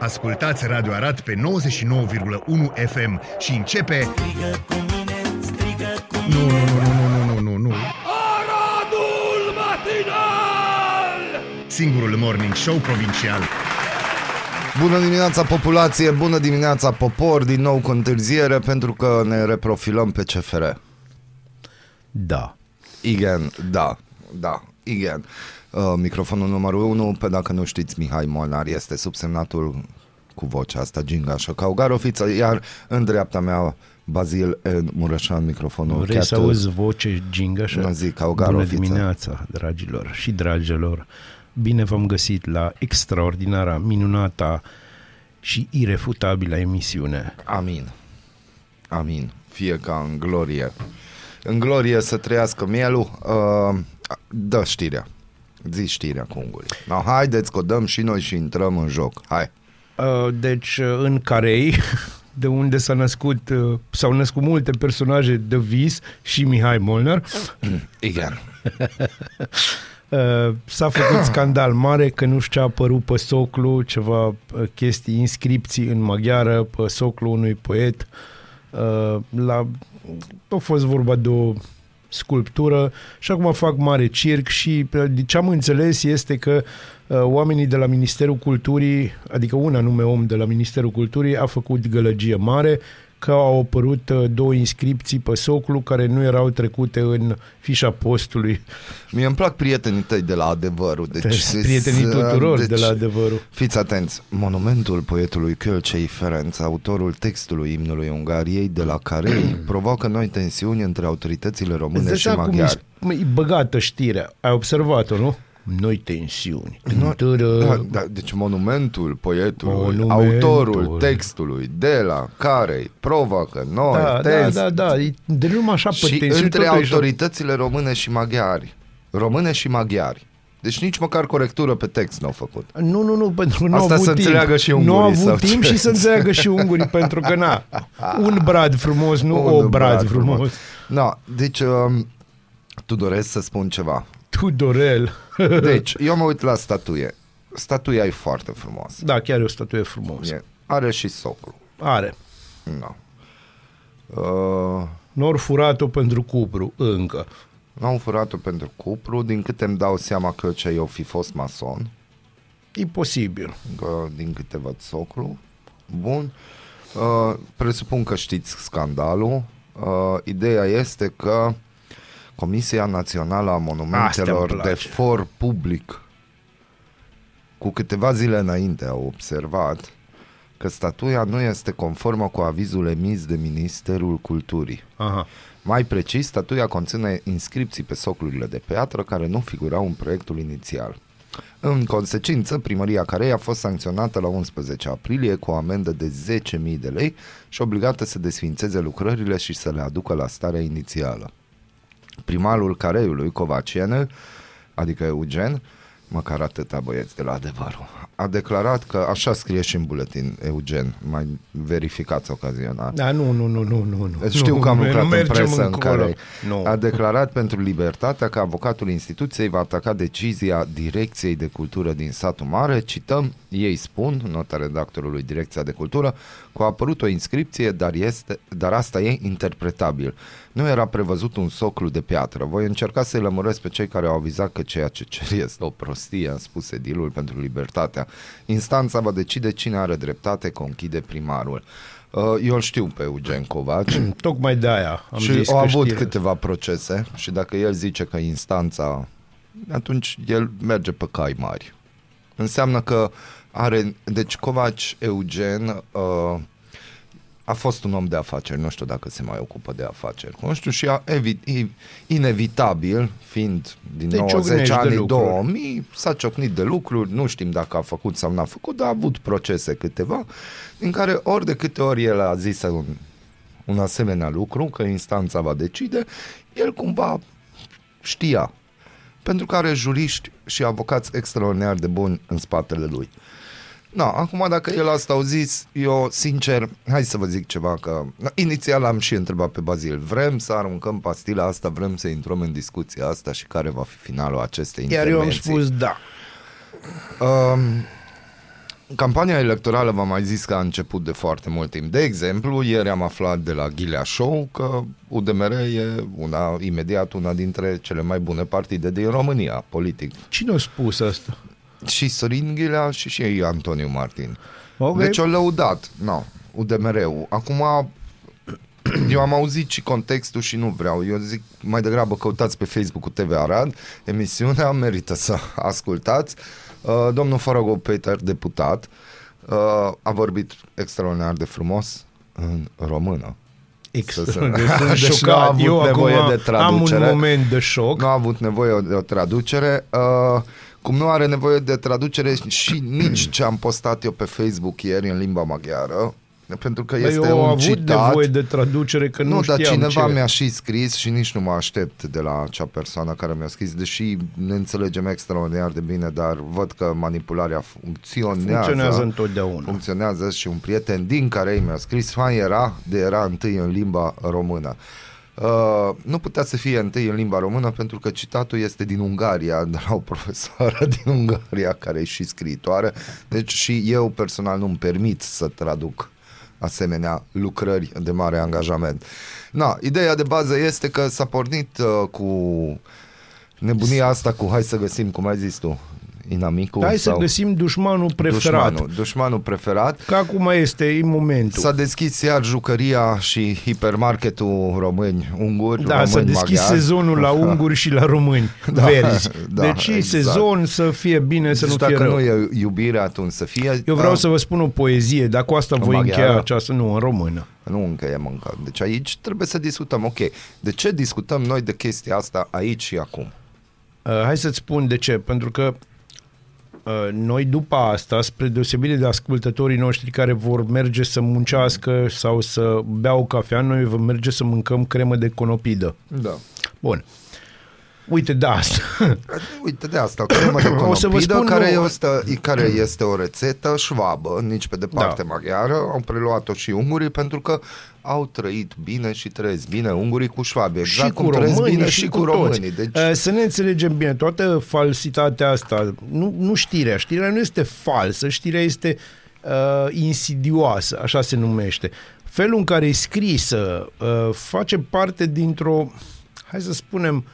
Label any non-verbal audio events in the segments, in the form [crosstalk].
Ascultați Radio Arad pe 99,1 FM și începe... Strigă cu mine, strigă cu Nu, nu, nu, nu, nu, nu, nu, nu. Aradul matinal! Singurul morning show provincial. Bună dimineața populație, bună dimineața popor, din nou cu întârziere pentru că ne reprofilăm pe CFR. Da. Igen, da, da, igen. Uh, microfonul numărul 1, pe dacă nu știți, Mihai Molnar este subsemnatul cu vocea asta, Gingașă Caugarofiță, iar în dreapta mea Bazil E. Mureșan, microfonul Vrei să Cat- auzi voce gingașă? Nu zic, au Bună garofiță. dimineața, dragilor și dragilor. Bine v-am găsit la extraordinara, minunata și irefutabilă emisiune. Amin. Amin. Fie ca în glorie. În glorie să trăiască mielul. Uh, dă știrea. Zi știrea cu ungurii. No, haideți că o dăm și noi și intrăm în joc. Hai. Uh, Deci, uh, în Carei, [laughs] de unde s-a născut, uh, s-au născut multe personaje de vis și Mihai Molnar, [clears throat] Igen. [laughs] Uh, s-a făcut [clears throat] scandal mare că nu știu ce a apărut pe soclu, ceva uh, chestii, inscripții în maghiară pe soclu unui poet. Uh, La, a fost vorba de o sculptură și acum fac mare circ și uh, de ce am înțeles este că uh, oamenii de la Ministerul Culturii, adică un anume om de la Ministerul Culturii a făcut gălăgie mare că au apărut uh, două inscripții pe soclu care nu erau trecute în fișa postului. Mie îmi plac prietenii tăi de la adevărul. Deci, Deci, prietenii tuturor de la adevărul. Fiți atenți, monumentul poetului Kölcei Ferenc, autorul textului imnului Ungariei de la Carei, [clears throat] provoacă noi tensiuni între autoritățile române Îți dai și seama cum maghiare. e, e băgată știrea. Ai observat-o, nu? Noi tensiuni. Nu, Tără. da, da, deci monumentul poetului, Monumentul. autorul textului de la Carei provoacă noi da, da, tens- da, da. E De numai așa pe și tensiuni. între totul e joc. autoritățile române și maghiari. Române și maghiari. Deci nici măcar corectură pe text n-au făcut. Nu, nu, nu, pentru că nu au Asta avut să timp. înțeleagă și Nu au ungurii avut sau timp ce? și să înțeleagă și ungurii, [laughs] pentru că na, un brad frumos, nu Un o brad frumos. No, deci um, tu doresc să spun ceva. Tudorel. [laughs] Deci, eu mă uit la statuie. Statuia e foarte frumoasă. Da, chiar e o statuie frumoasă. E, are și soclu. Are. No. Uh, Nor furat-o pentru cupru, încă. n-am furat-o pentru cupru, din câte îmi dau seama că ce eu fi fost mason, E posibil. că din câte văd soclu. Bun. Uh, presupun că știți scandalul. Uh, ideea este că Comisia Națională a Asta Monumentelor îmi de place. For Public cu câteva zile înainte au observat că statuia nu este conformă cu avizul emis de Ministerul Culturii. Aha. Mai precis, statuia conține inscripții pe soclurile de piatră care nu figurau în proiectul inițial. În consecință, primăria Carei a fost sancționată la 11 aprilie cu o amendă de 10.000 de lei și obligată să desfințeze lucrările și să le aducă la starea inițială. Primarul Careiului, Covaciene, adică Eugen, măcar atâta băieți de la adevărul, a declarat că, așa scrie și în buletin, Eugen, mai verificați ocazional, Da, nu, nu, nu, nu, nu. nu. știu nu, că am nu lucrat în mergem presă în încolo. care Nu. a declarat pentru libertatea că avocatul instituției va ataca decizia Direcției de Cultură din satul mare. Cităm, ei spun, nota redactorului Direcția de Cultură, că a apărut o inscripție, dar, este, dar asta e interpretabil. Nu era prevăzut un soclu de piatră. Voi încerca să-i lămuresc pe cei care au avizat că ceea ce cer [laughs] este o prostie, a spus edilul pentru libertatea. Instanța va decide cine are dreptate, conchide primarul. Uh, Eu îl știu pe Eugen Covaci. [clears throat] Tocmai de aia am și zis au că avut știre. câteva procese și dacă el zice că instanța, atunci el merge pe cai mari. Înseamnă că are, deci Covaci Eugen uh, a fost un om de afaceri, nu știu dacă se mai ocupă de afaceri, nu știu, și a, evi, e- inevitabil, fiind din Te 90 ciocnești de anii lucruri. 2000, s-a ciocnit de lucruri, nu știm dacă a făcut sau n-a făcut, dar a avut procese câteva, din care ori de câte ori el a zis un, un asemenea lucru, că instanța va decide, el cumva știa. Pentru că are juriști și avocați extraordinar de buni în spatele lui. No, acum dacă el asta au zis, eu sincer, hai să vă zic ceva, că inițial am și întrebat pe Bazil, vrem să aruncăm pastila asta, vrem să intrăm în discuția asta și care va fi finalul acestei Iar eu am intervenții. spus da. Um, campania electorală, v-am mai zis că a început de foarte mult timp. De exemplu, ieri am aflat de la Ghilea Show că UDMR e una, imediat una dintre cele mai bune partide din România, politic. Cine a spus asta? Și Sorin Ghilea și și Antoniu Martin. Ok. Deci o lăudat, no, UDMR-ul. Acum, eu am auzit și contextul și nu vreau. Eu zic, mai degrabă căutați pe Facebook cu TV Arad, emisiunea merită să [laughs] ascultați. Uh, domnul Farago Peter, deputat, uh, a vorbit extraordinar de frumos în română. Extrem Să- de sunt [laughs] Deci nu a șocat. avut Eu acum nevoie de am un traducere. moment de șoc. Nu a avut nevoie de o traducere. Uh, cum nu are nevoie de traducere și nici ce am postat eu pe Facebook ieri în limba maghiară, pentru că Băi, este eu am un avut citat. nevoie de traducere că nu, nu, dar știam cineva ce... mi-a și scris și nici nu mă aștept de la acea persoană care mi-a scris, deși ne înțelegem extraordinar de bine, dar văd că manipularea funcționează. Funcționează întotdeauna. Funcționează și un prieten din care mi-a scris, fain era de era întâi în limba română. Uh, nu putea să fie întâi în limba română pentru că citatul este din Ungaria, de la o profesoară [laughs] din Ungaria care e și scriitoare, deci și eu personal nu-mi permit să traduc asemenea lucrări de mare angajament. Na, ideea de bază este că s-a pornit uh, cu nebunia asta cu hai să găsim, cum ai zis tu, inamicul Hai să sau găsim dușmanul preferat. dușmanul, dușmanul preferat. Că acum este e momentul. S-a deschis iar jucăria și hipermarketul români, unguri, Da, români, s-a deschis maghiari. sezonul la [laughs] unguri și la români [laughs] Da, verzi. da, deci exact. sezon să fie bine, să Deci nu fie dacă rău. nu e iubire, atunci să fie... Eu vreau da, să vă spun o poezie, dar cu asta voi maghiară? încheia această, nu, în română. Nu încheiem încă. Deci aici trebuie să discutăm. Ok, de ce discutăm noi de chestia asta aici și acum? Uh, hai să-ți spun de ce, pentru că uh, noi după asta, spre deosebire de ascultătorii noștri care vor merge să muncească sau să bea o cafea, noi vom merge să mâncăm cremă de conopidă. Da. Bun. Uite, da, asta. [laughs] Uite de asta, cremă de [coughs] O să vă conopidă, spun, care, nu- este, care este o rețetă șvabă, nici pe departe Da. maghiară, au preluat-o și ungurii pentru că au trăit bine și trăiesc bine ungurii cu șvabe, exact și cu cum trăiesc românii bine și, și cu, cu toți. românii. Deci, Uh, Să ne înțelegem bine, toată falsitatea asta, nu, nu știrea, știrea nu este falsă, știrea este uh, insidioasă, așa se numește. Felul în care e scrisă uh, face parte dintr-o, hai să spunem,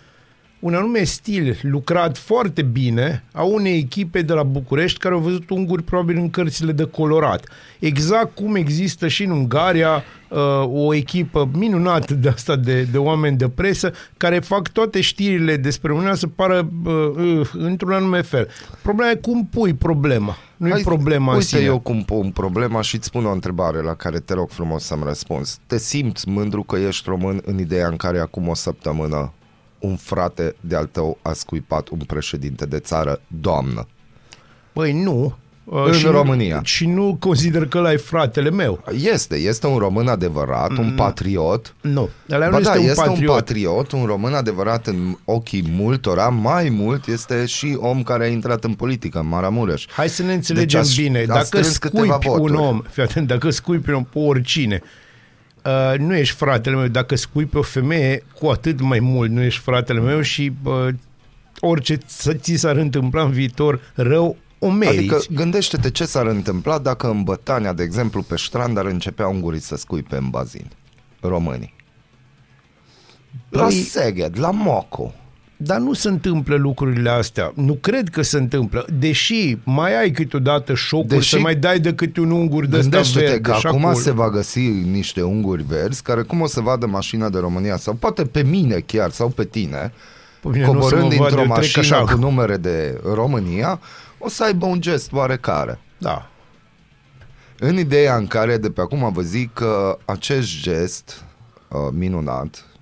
un anume stil lucrat foarte bine a unei echipe de la București care au văzut unguri probabil în cărțile de colorat. Exact cum există și în Ungaria uh, o echipă minunată de asta de, de oameni de presă care fac toate știrile despre Uniunea să pară uh, uh, într-un anume fel. Problema e cum pui problema. Nu e Hai, problema în Uite sine. eu cum pun problema și îți spun o întrebare la care te rog frumos să-mi răspunzi. Te simți mândru că ești român în ideea în care acum o săptămână un frate de-al tău a scuipat un președinte de țară, doamnă? Păi nu. Uh, În și România. Nu, și nu consider că ăla e fratele meu. Este, este un român adevărat, un patriot. Nu. Ăla Ba nu da, este un este patriot. un patriot, un român adevărat în ochii multora, mai mult este și om care a intrat în politică, în Maramureș. Hai să ne înțelegem Deci a- bine. a Dacă strâns câteva scuipi un voturi. om, fii atent, dacă scuipi un om pe oricine, uh, nu ești fratele meu. Dacă scuipi o femeie, cu atât mai mult nu ești fratele meu și uh, orice ți ți s-ar întâmpla în viitor rău, o meriți. Adică gândește-te ce s-ar întâmpla dacă în Bătania, de exemplu, pe strand ar începea ungurii să scuipe în bazin. Românii. La Păi- Seged, la Moco. Dar nu se întâmplă lucrurile astea. Nu cred că se întâmplă. Deși mai ai câteodată șocuri Deși- să mai dai de câte un ungur de ăsta Gândește-te verde. că și acum acolo. se va găsi niște unguri verzi care cum o să vadă mașina de România sau poate pe mine chiar sau pe tine Pe mine nu o să coborând mă vadă, dintr-o eu trec mașină așa. cu numere de România o să aibă un gest oarecare. Da. În ideea în care de pe acum vă zic că acest gest uh, minunat și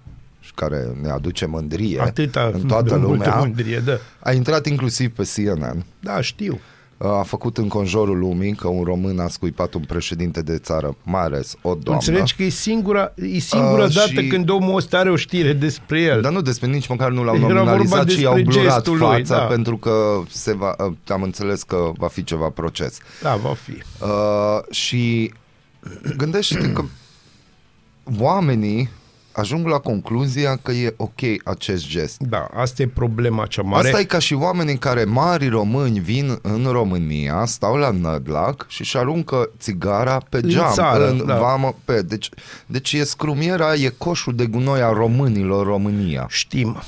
care ne aduce mândrie Atâta în toată de multă lumea, mândrie, da. a intrat inclusiv pe CNN. Da, știu. Uh, A făcut în conjurul lumii că un român a scuipat un președinte de țară, mai ales o doamnă. Înțelegi că e singura, e singura Uh, dată și- când omul ăsta are o știre despre el. Dar nu despre nici măcar nu l-au Era vorba nominalizat, ci i-au despre blurat gestul lui, fața da. pentru că se va, uh, am înțeles că va fi ceva proces. Da, va fi. Uh, și gândește-te că oamenii ajung la concluzia că e ok acest gest. Da, asta e problema cea mare. Asta e ca și oamenii care mari români vin în România, stau la Nădlac și își aruncă țigara pe În geam, țară, în da. vamă, pe. Deci, deci e scrumiera, e coșul de gunoi a românilor România. Știm.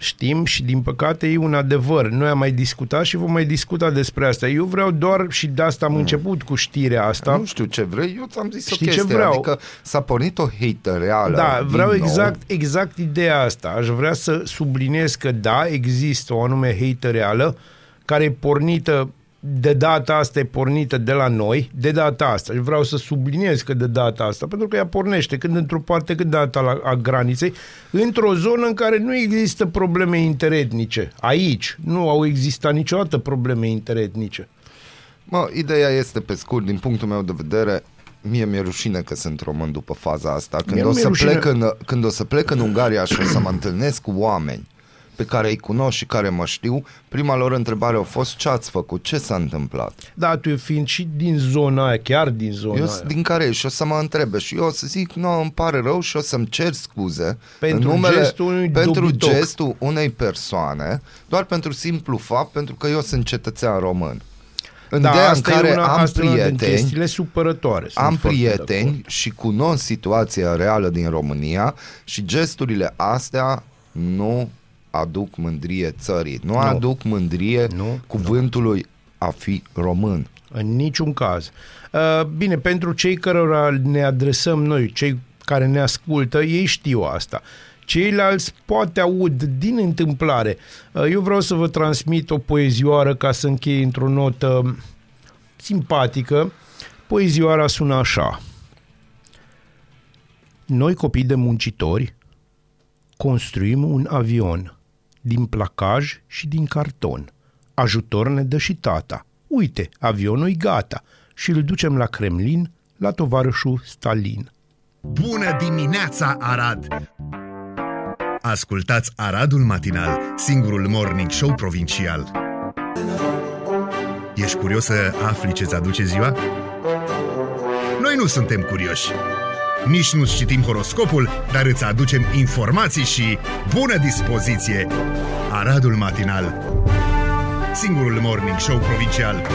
Știm și din păcate e un adevăr. Noi am mai discutat și vom mai discuta despre asta. Eu vreau doar și de asta am început cu știrea asta. Nu știu ce vrei, eu ți-am zis Știi o ce chestie, vreau? adică s-a pornit o hatereală Da, din vreau nou. exact, exact ideea asta. Aș vrea să subliniez că da, există o anume hater reală care e pornită de data asta e pornită de la noi, de data asta. Și vreau să subliniez că de data asta, pentru că ea pornește când într-o parte, când de data la, a graniței, într-o zonă în care nu există probleme interetnice. Aici nu au existat niciodată probleme interetnice. Mă, ideea este pe scurt, din punctul meu de vedere, mie mi-e rușine că sunt român după faza asta. Când, Mie o nu mi-e să, rușine. plec în, când o să plec în Ungaria și o să mă întâlnesc cu oameni pe care îi cunosc și care mă știu, prima lor întrebare a fost ce ați făcut, ce s-a întâmplat. Da, tu fiind și din zona aia, chiar din zona Eu aia. sunt din care și o să mă întrebe și eu o să zic, nu, îmi pare rău și o să-mi cer scuze Pentru în numele, gestul unui pentru dobitoc. gestul unei persoane, doar pentru simplu fapt, pentru că eu sunt cetățean român. În da, ideea în asta care e una, am asta e una din prieteni, chestiile supărătoare. Sunt am foarte de prieteni acord. și cunosc situația reală din România și gesturile astea nu aduc mândrie țării, nu, nu. aduc mândrie Nu, cuvântului a fi român. În niciun caz. Uh, Bine, pentru cei cărora ne adresăm noi, cei care ne ascultă, ei știu asta. Ceilalți poate aud din întâmplare. Uh, Eu vreau să vă transmit o poezioară ca să închei într-o notă simpatică. Poezioara sună așa. Noi, copii de muncitori, construim un avion din placaj și din carton. Ajutor ne dă și tata. Uite, avionul e gata și îl ducem la Kremlin, la tovarășul Stalin. Bună dimineața, Arad! Ascultați Aradul Matinal, singurul morning show provincial. Ești curios să afli ce-ți aduce ziua? Noi nu suntem curioși. Nici nu citim horoscopul, dar îți aducem informații și bună dispoziție. Aradul Matinal, singurul morning show provincial.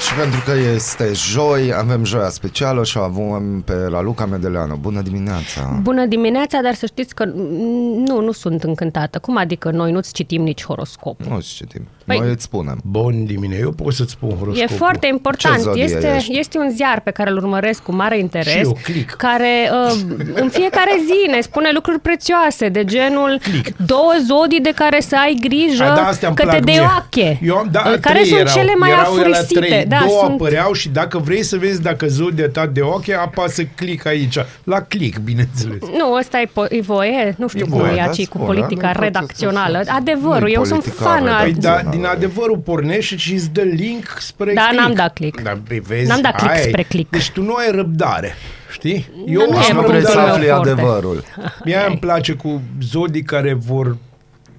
Și pentru că este joi, avem joia specială și o avem pe Raluca Medeleanu. Bună dimineața! Bună dimineața, dar să știți că mm, nu, nu sunt încântată. Cum adică noi nu-ți citim nici horoscopul? Nu știu citim. Păi- Noi îți spunem. Bun dimineața, eu pot să-ți spun horoscopul. E foarte Ce important. zodie Este, ești? este un ziar pe care îl urmăresc cu mare interes. Și eu, click. Care uh, în fiecare zi ne spune lucruri prețioase, de genul Click. două zodii de care să ai grijă A, da, astea îmi că te plac mie. deoache. Eu am, da, care trei sunt erau, cele mai erau alea afurisite. Trei. Da, Două sunt... apăreau și dacă vrei să vezi dacă zodia ta de ochi, apasă click aici. La click, bineînțeles. Nu, ăsta e, po- e voie, nu știu E cum voie, e da, aici cu spune, politica nu-i proces, redacțională. nu-i Adevărul, eu sunt politica fană. Păi redacțională. da, din adevărul pornește și îți dă link spre Da, click. n-am dat click. Da, păi vezi, N-am dat click aia e. spre click. Deci tu nu ai răbdare, știi? Nu, nu am e Nu punctul vrei să meu răbdare. afli forte. adevărul. [laughs] Mie îmi place cu zodii care vor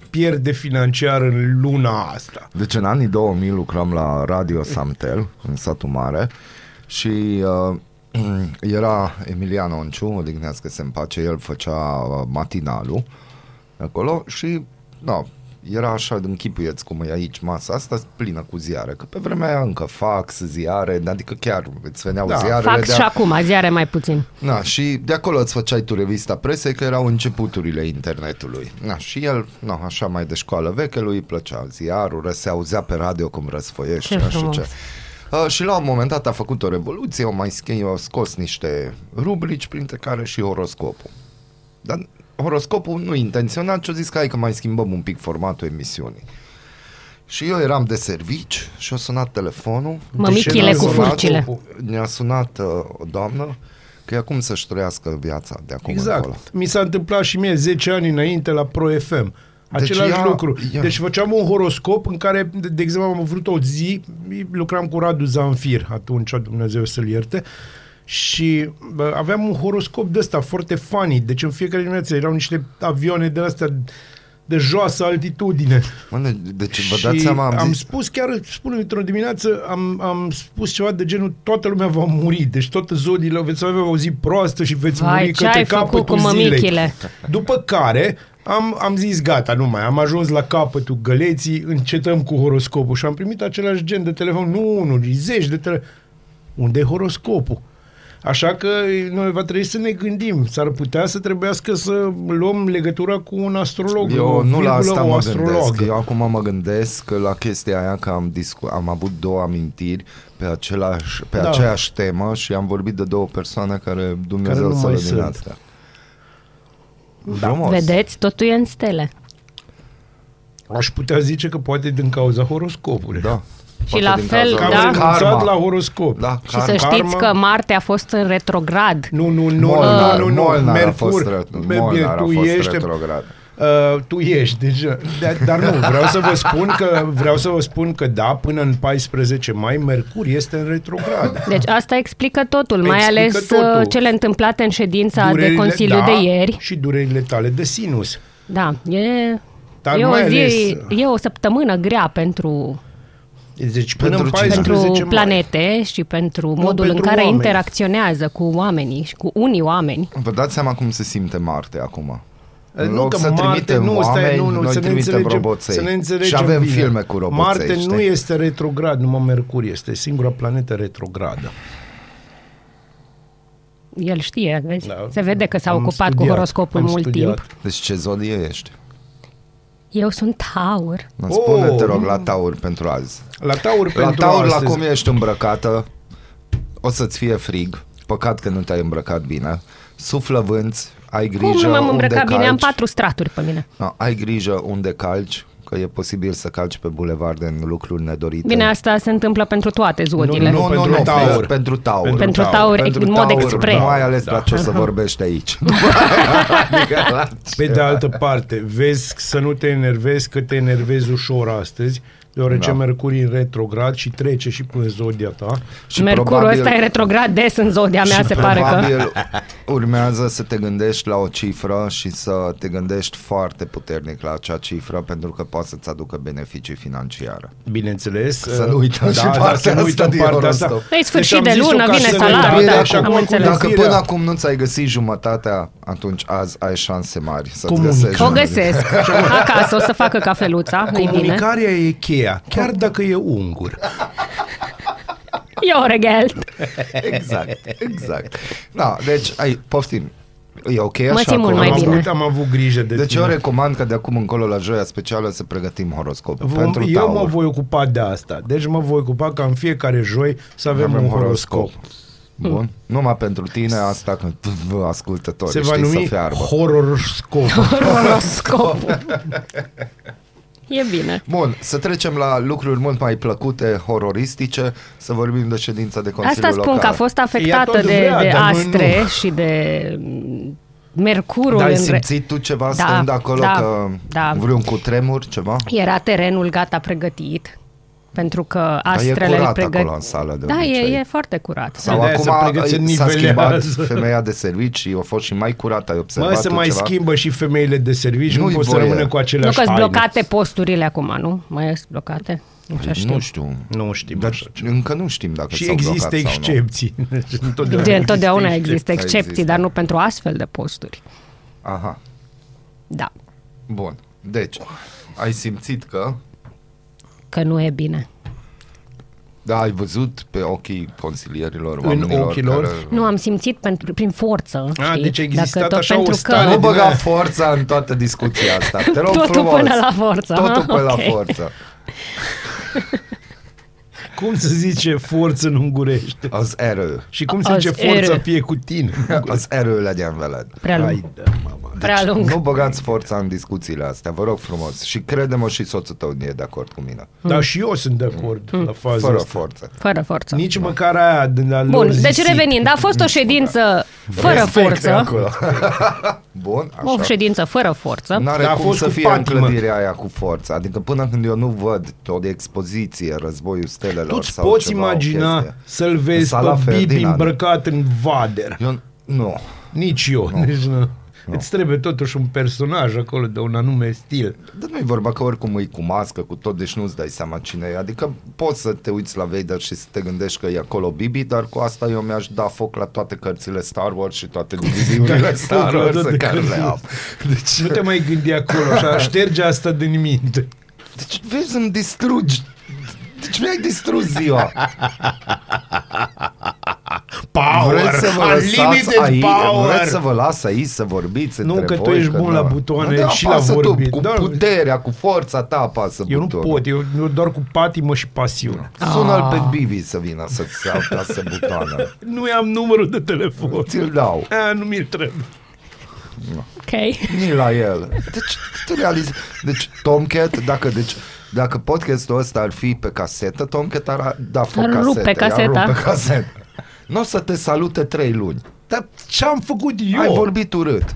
pierde financiar în luna asta. Deci în anii 2000 lucram la Radio Samtel, în satul mare, și uh, [clears throat] era Emilian Onciu, odihnească-se în pace, el făcea uh, matinalul acolo și, no, era așa, închipuieți cum e aici masa asta, plină cu ziare, că pe vremea aia încă fax, ziare, adică chiar îți veneau Da, ziarele Fax de și acum, ziare mai puțin. Na, și de acolo îți făceai tu revista presei, că erau începuturile internetului. Na, și el, na, așa mai de școală veche, lui îi plăcea ziarul, se auzea pe radio cum răsfoiește, Ce nu știu frumos. ce. Uh, și la un moment dat a făcut o revoluție, au mai schimb, au scos niște rubrici, printre care și horoscopul. Dar horoscopul nu intenționat, și-a zis că hai că mai schimbăm un pic formatul emisiunii. Și eu eram de servici și a sunat telefonul. Mămichile Ne-a cu sunat- furcile. Ne-a sunat uh, o doamnă că e acum să-și trăiască viața de acum Exact. încolo. Mi s-a întâmplat și mie 10 ani înainte la Pro FM. Același ea- lucru. ea- Deci făceam un horoscop în care, de, de exemplu, am vrut o zi, lucram cu Radu Zanfir, atunci Dumnezeu să-l ierte, și bă, aveam un horoscop de ăsta foarte funny. Deci în fiecare dimineață erau niște avioane de astea de joasă altitudine. Mă, de- deci vă și dați seama, am, am zis, spus chiar, spun într-o dimineață, am, am spus ceva de genul, toată lumea va muri, deci toată zodiile veți avea o zi proastă și veți Vai, muri ce către ai făcut capătul cu zilei. mămichile? După care am, am zis gata, nu mai, am ajuns la capătul găleții, încetăm cu horoscopul și am primit același gen de telefon, nu unul, ci zeci de telefon. Unde e horoscopul? Așa că noi va trebui să ne gândim. S-ar putea să trebuiască să luăm legătura cu un astrolog. eu o nu la virgulă, asta o mă astrolog. gândesc. Eu acum mă gândesc la chestia aia că am, discu- am avut două amintiri pe, același, pe Da. aceeași temă și am vorbit de două persoane care Dumnezeu Care nu să mai le din sunt. astea. Frumos. Vedeți, totul e în stele. Aș putea zice că poate din cauza horoscopului. Da. Și Poate la din fel, cauza Că am Da. renunțat Karma. la horoscop. Da, Și să karma. știți Karma. că Marte a fost în retrograd. Nu, nu, nu, Molnar, nu, nu, nu. Molnar a Mercur, fost, re- Bine, Molnar a tu fost ești, retrograd. Uh, tu ești, deci, de, dar nu, vreau să vă spun că vreau să vă spun că da, până în 14 mai Mercur este în retrograd. Deci asta explică totul, mai Explică ales totul. uh, cele întâmplate în ședința de Durerile- Consiliu da, de ieri. și durerile tale de sinus. Da, e, Dar e, o mai zi, ales e o săptămână grea pentru, deci până Pentru în cine? 14 pentru mai. planete și pentru modul pentru în care oameni. interacționează cu oamenii și cu unii oameni. Vă dați seama cum se simte Marte acum? În Nu loc că să Marte, trimitem nu, stai, oameni, nu, nu, noi să ne trimitem înțelegem, roboței. Să ne înțelegem și avem bine. filme cu roboței, Marte știi? nu este retrograd, numai Mercur este singura planetă retrogradă. El știe, vezi? Da. Se vede că s-a Am ocupat cu studiat, horoscopul am mult studiat. timp. Deci ce zodie ești? Eu sunt taur. Mă Oh! spune, te rog, la Taur pentru azi. La Taur La pentru Taur, la astăzi. cum ești îmbrăcată, o să-ți fie frig. Păcat că nu te-ai îmbrăcat bine. Suflă vânți, ai grijă Cum nu m-am unde îmbrăcat bine? Am calci. patru straturi pe mine. No, ai grijă unde calci, că e posibil să calci pe bulevarde în lucruri nedorite. Bine, asta se întâmplă pentru toate zodiile. Nu, nu, nu, pentru nu, taur. Pentru taur. Pentru taur, în mod expres. Nu ai ales la ce să vorbești aici. [laughs] Adică la Pe ce? de altă parte, vezi să nu te enervezi, că te enervezi ușor astăzi, deoarece Da. Mercur e în retrograd și trece și până zodia ta. Și Mercurul probabil- ăsta e retrograd des în zodia mea, și se pare că... [laughs] probabil urmează să te gândești la o cifră și să te gândești foarte puternic la acea cifră pentru că poate să-ți aducă beneficii financiare. Bineînțeles. Să nu uităm da, și da, partea să nu asta uităm din partea asta. horoscop. Păi, sfârșit Deci am de zis-o lună, ca vine să ne salariul, uităm. da, Așa am cum- înțeles. Dacă Firea. până acum nu ți-ai găsit jumătatea, atunci azi ai șanse mari să-ți Comunic- găsești. O una. găsesc. [laughs] Acasă o să facă cafeluța, îi bine. Comunicarea e cheia, chiar dacă e ungur. [laughs] Eu regelt. Exact, exact. Da, deci, ai, poftim. E ok așa Mă simt mult acolo? mai am, bine. avut, am avut grijă de Deci tine. eu recomand că de acum încolo la joia specială să pregătim horoscopul Vom, pentru eu taur. mă voi ocupa de asta. Deci mă voi ocupa ca în fiecare joi să avem, un horoscop. Bun. Numai pentru tine asta că vă ascultători Se va știi numi să fiarbă. horoscop. [laughs] Horoscopul. E bine. Bun, să trecem la lucruri mult mai plăcute, hororistice, să vorbim de ședința de Consiliu Asta spun Local. că a fost Ea afectată tot de, vrea, de dar noi astre nu. și de mm, Mercurul. Dar ai în re- simțit tu ceva Da, stând acolo da, că da. vreun cutremur, ceva? Era terenul gata pregătit, pentru că Dar e astrele îl curat pregăt... acolo în sală de Da, obicei. e, e foarte curat. Sau De-aia se acum pregăți, se s-a schimbat nivelează. [laughs] femeia de servicii, a fost și mai curată, ai observat Mă, se tu mai ceva? schimbă și femeile de serviciu, nu Nu-i pot să voie. rămână cu Nu aceleași că sunt haine. blocate posturile acum, nu? Mai sunt blocate? Nu așa știu. Nu știu. Nu știm Dar așa ceva. încă nu știm dacă Și s-au există blocat sau nu. excepții. Deci [laughs] întotdeauna De întotdeauna există excepții. excepții, Există. dar nu pentru astfel de posturi. Aha, Da, bun. Deci, ai simțit că că nu e bine. Da, ai văzut pe ochii consilierilor În oamenilor ochii lor? care... Nu, am simțit pentru, prin forță, A, știi? deci a existat tot așa o pentru stare că... Nu din băga aia. forța în toată discuția asta. Te rog Totul frumos. până la forță, Totul ha? până Ok. la forță. [laughs] Cum se zice forță în ungurește? Az erő. Și cum se Az zice forța erő. fie cu tine? [laughs] Az erő legyen veled. Prea lung. Hai, da, mama. Prea lung. Nu băgați forța în discuțiile astea, vă rog frumos. Și crede-mă și soțul tău e de acord cu mine. Dar și eu sunt de acord la faza Mm. Fără asta. forță. Fără forță. Nici măcar aia de la Bun, lor deci zisip. revenind, a fost o ședință fără Respect forță. acolo. [laughs] Bun, O așa. ședință fără forță. N-are Dar a cum fost să cu fie în patimă. clădirea aia cu forță. Adică până când eu nu văd o expoziție, războiul stelelor Tu îți sau poți ceva, o imagina chestie. să-l vezi Sala pe Bibi Ferdinand. îmbrăcat în vader. Eu, nu. Nici eu. Deci, nu. Îți trebuie totuși un personaj acolo de un anume stil. Dar nu e vorba că oricum e cu mască, cu tot, deci nu-ți dai seama cine e. Adică poți să te uiți la Vader și să te gândești că e acolo Bibi, dar cu asta eu mi-aș da foc la toate cărțile Star Wars și toate diviziunile Star [laughs] Wars toate care le cărțile. am. Deci, Nu te mai gândi acolo așa, șterge asta din minte. deci vezi să-mi distrugi deci mi-ai distrus ziua. [laughs] Power! Vreți să vă lăsați Unlimited aici, power! vreți să vă las aici să vorbiți Nu, între că tu voi, ești bun la nu. butoane Nu, și la apasă vorbit. Tu, cu Da. puterea, cu forța ta apasă Eu nu butonul. pot, eu, eu doar cu patimă și pasiune. Sună-l Ah. pe Bibi să vină să-ți apase [laughs] butoanele. Nu am numărul de telefon. Ți-l dau. A, nu mi-l trebuie. Ok. Ni la el. Deci, tu realizezi. Deci, Tomcat, dacă, deci, dacă podcastul ăsta ar fi pe casetă, Tomcat ar da foc Ar rupe casetă. i-ar caseta. rupe casetă. Nu o să te salute trei luni. Dar ce am făcut eu? Ai vorbit urât.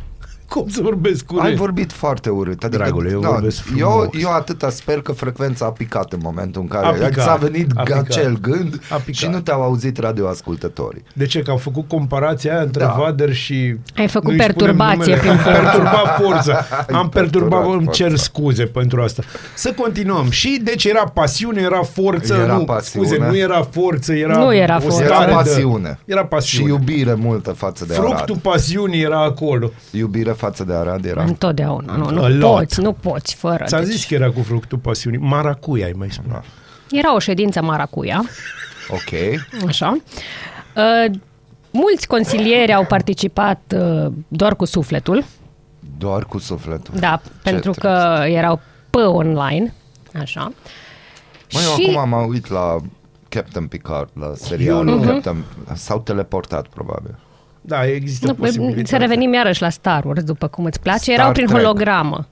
Cum să vorbesc cu Ai vorbit foarte urât. Adică, Dragule, eu da, vorbesc frumos. eu, eu atâta sper că frecvența a picat în momentul în care A picat, ți-a venit a picat. acel gând A picat. și nu te-au auzit radioascultătorii. De ce? Că am făcut comparația aia între Da. Vader și... Ai făcut nu-i spunem perturbație numele. prin Am [laughs] forță. perturbat forța. [laughs] Ai Am perturbat, perturbat îmi cer forța. scuze pentru asta. Să continuăm. Și deci era pasiune, era forță. Era nu, pasiune. scuze, nu era forță, era Nu era o forță. stare Era de- pasiune. Era Și pasiune. iubire multă față de Fructul Arad. pasiunii era acolo. Iubire față de Arad era. Întotdeauna. Nu, A nu lot. poți, nu poți fără. Ți-am Deci, zis că era cu fructul pasiunii. Maracuia, ai mai spus. Da. Era o ședință maracuia, Ok. așa. Uh, mulți consilieri au participat uh, doar cu sufletul, Doar cu sufletul. da, pentru trist. că erau pe online, așa. Mă, eu acum m-am uit la Captain Picard, la serialul Eu nu. Captain... S-au teleportat, probabil. Da, există Nu, posibilitatea. să revenim iarăși la Star Wars, după cum îți place. Star Erau prin Trek. hologramă.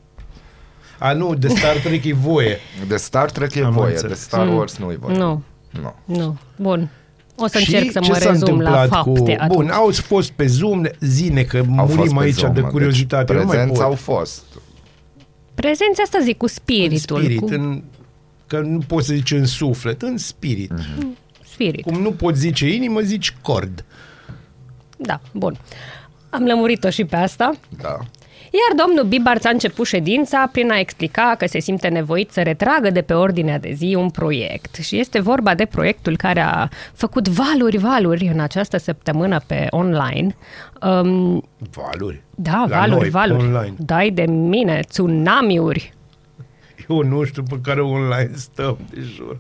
A, nu, de Star Trek e voie. De Star Trek e Am voie, înțeles. de Star Wars nu e voie. Nu, Nu. nu. Bun. O să și încerc să ce mă s-a rezum la întâmplat fapte. cu... Bun, au fost pe Zoom, zine că Au murim fost pe aici Zoom, de mă, curiozitate. Deci nu mai prezenți pot. au fost. Prezența asta zic cu spiritul. Spirit, cu în, că nu poți să zici în suflet, în spirit. Mhm. spirit. Cum nu poți zice inimă, zici cord. Da, bun. Am lămurit-o și pe asta. Da. Iar domnul Bibarț a început ședința prin a explica că se simte nevoit să retragă de pe ordinea de zi un proiect. Și este vorba de proiectul care a făcut valuri, valuri în această săptămână pe online. Um, Valuri. da, La valuri, noi, valuri. online. Dai de mine, tsunamiuri. Eu nu știu pe care online stăm, de jur.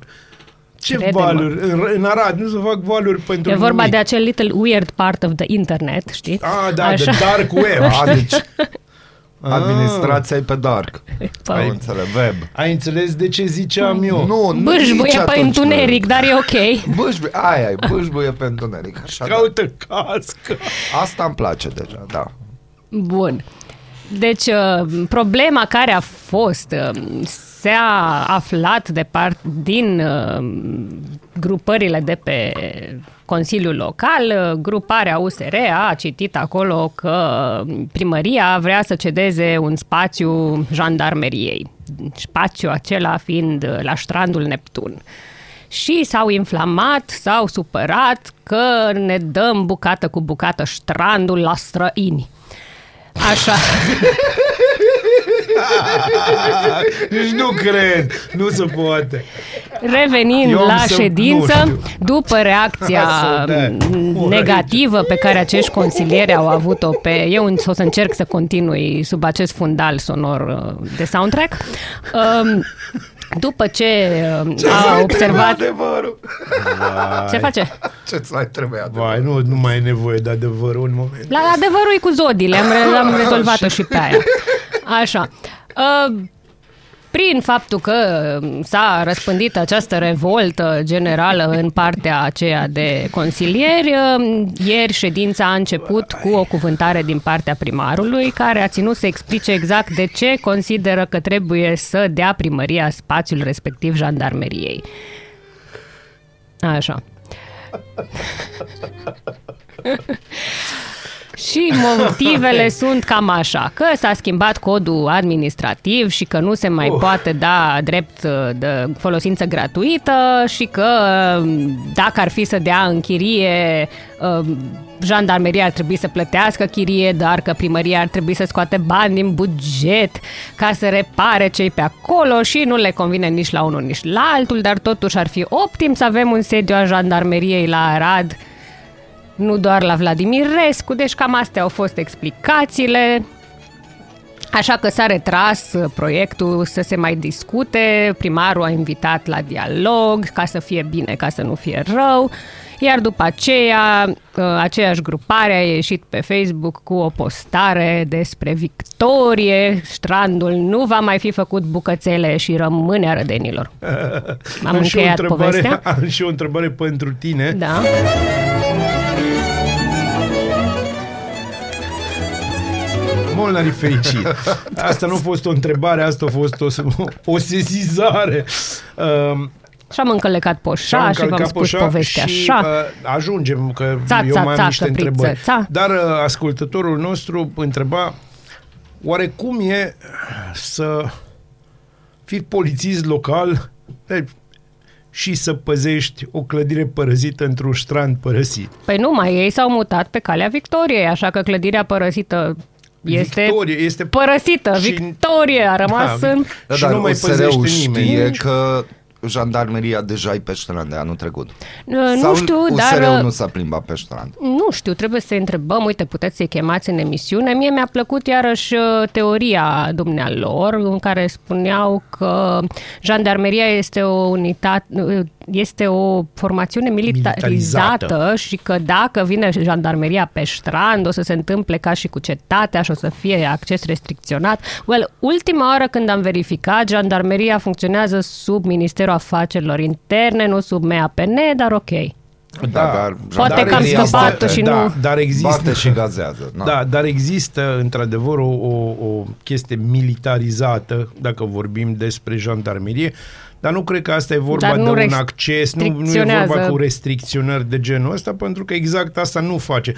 Ce Crede-mă. valuri? În, în Arad nu se fac valuri pentru E vorba nimic. de acel little weird part of the internet, știi? Ah, da, Așa. de dark web. A, [laughs] deci [laughs] administrația e pe dark. Păi. Ai înțeles, web. Ai înțeles de ce ziceam eu? Nu, nu Bâșbuie nici pe atunci întuneric, nu. dar e ok. [laughs] Bâșbuie, aia e, bâșbuie pe întuneric. Așa, da. Caută cască. Asta îmi place deja, da. Bun. Deci, uh, problema care a fost uh, s-a aflat de part din uh, grupările de pe Consiliul Local. Uh, Gruparea USR a citit acolo că primăria vrea să cedeze un spațiu jandarmeriei. Spațiu acela fiind uh, la strandul Neptun. Și s-au inflamat, s-au supărat că ne dăm bucată cu bucată strandul la străini. Așa. [laughs] [laughs] Deci nu cred, nu se poate. Revenind Eu am la să- ședință, nu știu. după reacția Să dea. m, negativă pe care acești consilieri au avut-o pe... Eu o să încerc să continui sub acest fundal sonor uh, de soundtrack. Um, După ce uh, a observat... adevărul. Ce face? Ce-ți mai trebuie adevărul? Vai, nu, nu mai e nevoie de adevăr un moment. La adevărul e cu zodile, am, re- am rezolvat-o și pe aia. Așa. Uh, prin faptul că s-a răspândit această revoltă generală în partea aceea de consilieri, uh, ieri ședința a început cu o cuvântare din partea primarului, care a ținut să explice exact de ce consideră că trebuie să dea primăria spațiul respectiv jandarmeriei. Așa. [laughs] Și motivele [laughs] sunt cam așa, că s-a schimbat codul administrativ și că nu se mai Uh. poate da drept uh, de folosință gratuită și că uh, dacă ar fi să dea în chirie, uh, jandarmeria ar trebui să plătească chirie, dar că primăria ar trebui să scoate bani din buget ca să repare cei pe acolo și nu le convine nici la unul, nici la altul, dar totuși ar fi optim să avem un sediu a jandarmeriei la Arad nu doar la Vladimirescu, deci cam astea au fost explicațiile. Așa că s-a retras uh, proiectul să se mai discute, primarul a invitat la dialog ca să fie bine, ca să nu fie rău, iar după aceea uh, aceeași grupare a ieșit pe Facebook cu o postare despre victorie, strandul nu va mai fi făcut bucățele și rămâne a rădenilor. [laughs] Am Am și, o încheiat întrebare, povestea. [laughs] am și o întrebare pentru tine. Da. Molnari fericit. [laughs] Asta nu a fost o întrebare, asta a fost o, o sesizare. Um, Și am încălecat poșa și v-am încălcat spus poșa povestea și, așa. Uh, ajungem, că Ța, eu ța, mai am ța, niște căpriță, întrebări. ța. Dar uh, ascultătorul nostru întreba oare cum e să fii polițist local e, și să păzești o clădire părăzită într-un strand părăsit. Păi nu mai, ei s-au mutat pe calea Victoriei, așa că clădirea părăsită este Victorie, este părăsită. și- Victorie a rămas Da, în... Da, și dar nu mai USR-ul păzește nimeni. știe Nici- că jandarmeria deja e pe strand de anul trecut. Nu Sau știu, USR-ul dar... nu s-a plimbat pe strand. Nu știu, trebuie să întrebăm, uite, puteți să-i chemați în emisiune. Mie mi-a plăcut iarăși uh, teoria dumnealor, în care spuneau că jandarmeria este o unitate, uh, este o formațiune militarizată, Militarizată. și că dacă vine jandarmeria pe strand, o să se întâmple ca și cu cetatea și o să fie acces restricționat. Well, ultima oară când am verificat, jandarmeria funcționează sub Ministerul Afacerilor Interne, nu sub MAPN, dar ok. Da, dar Poate că am jandarmeria scăpat bate- și da, nu- Dar există, Bate și gazează. Na. Da, dar există într-adevăr o, o, o chestie militarizată, dacă vorbim despre jandarmerie, dar nu cred că asta e vorba Dar de nu un acces, nu, nu e restricționează. vorba cu restricționări de genul ăsta, pentru că exact asta nu face.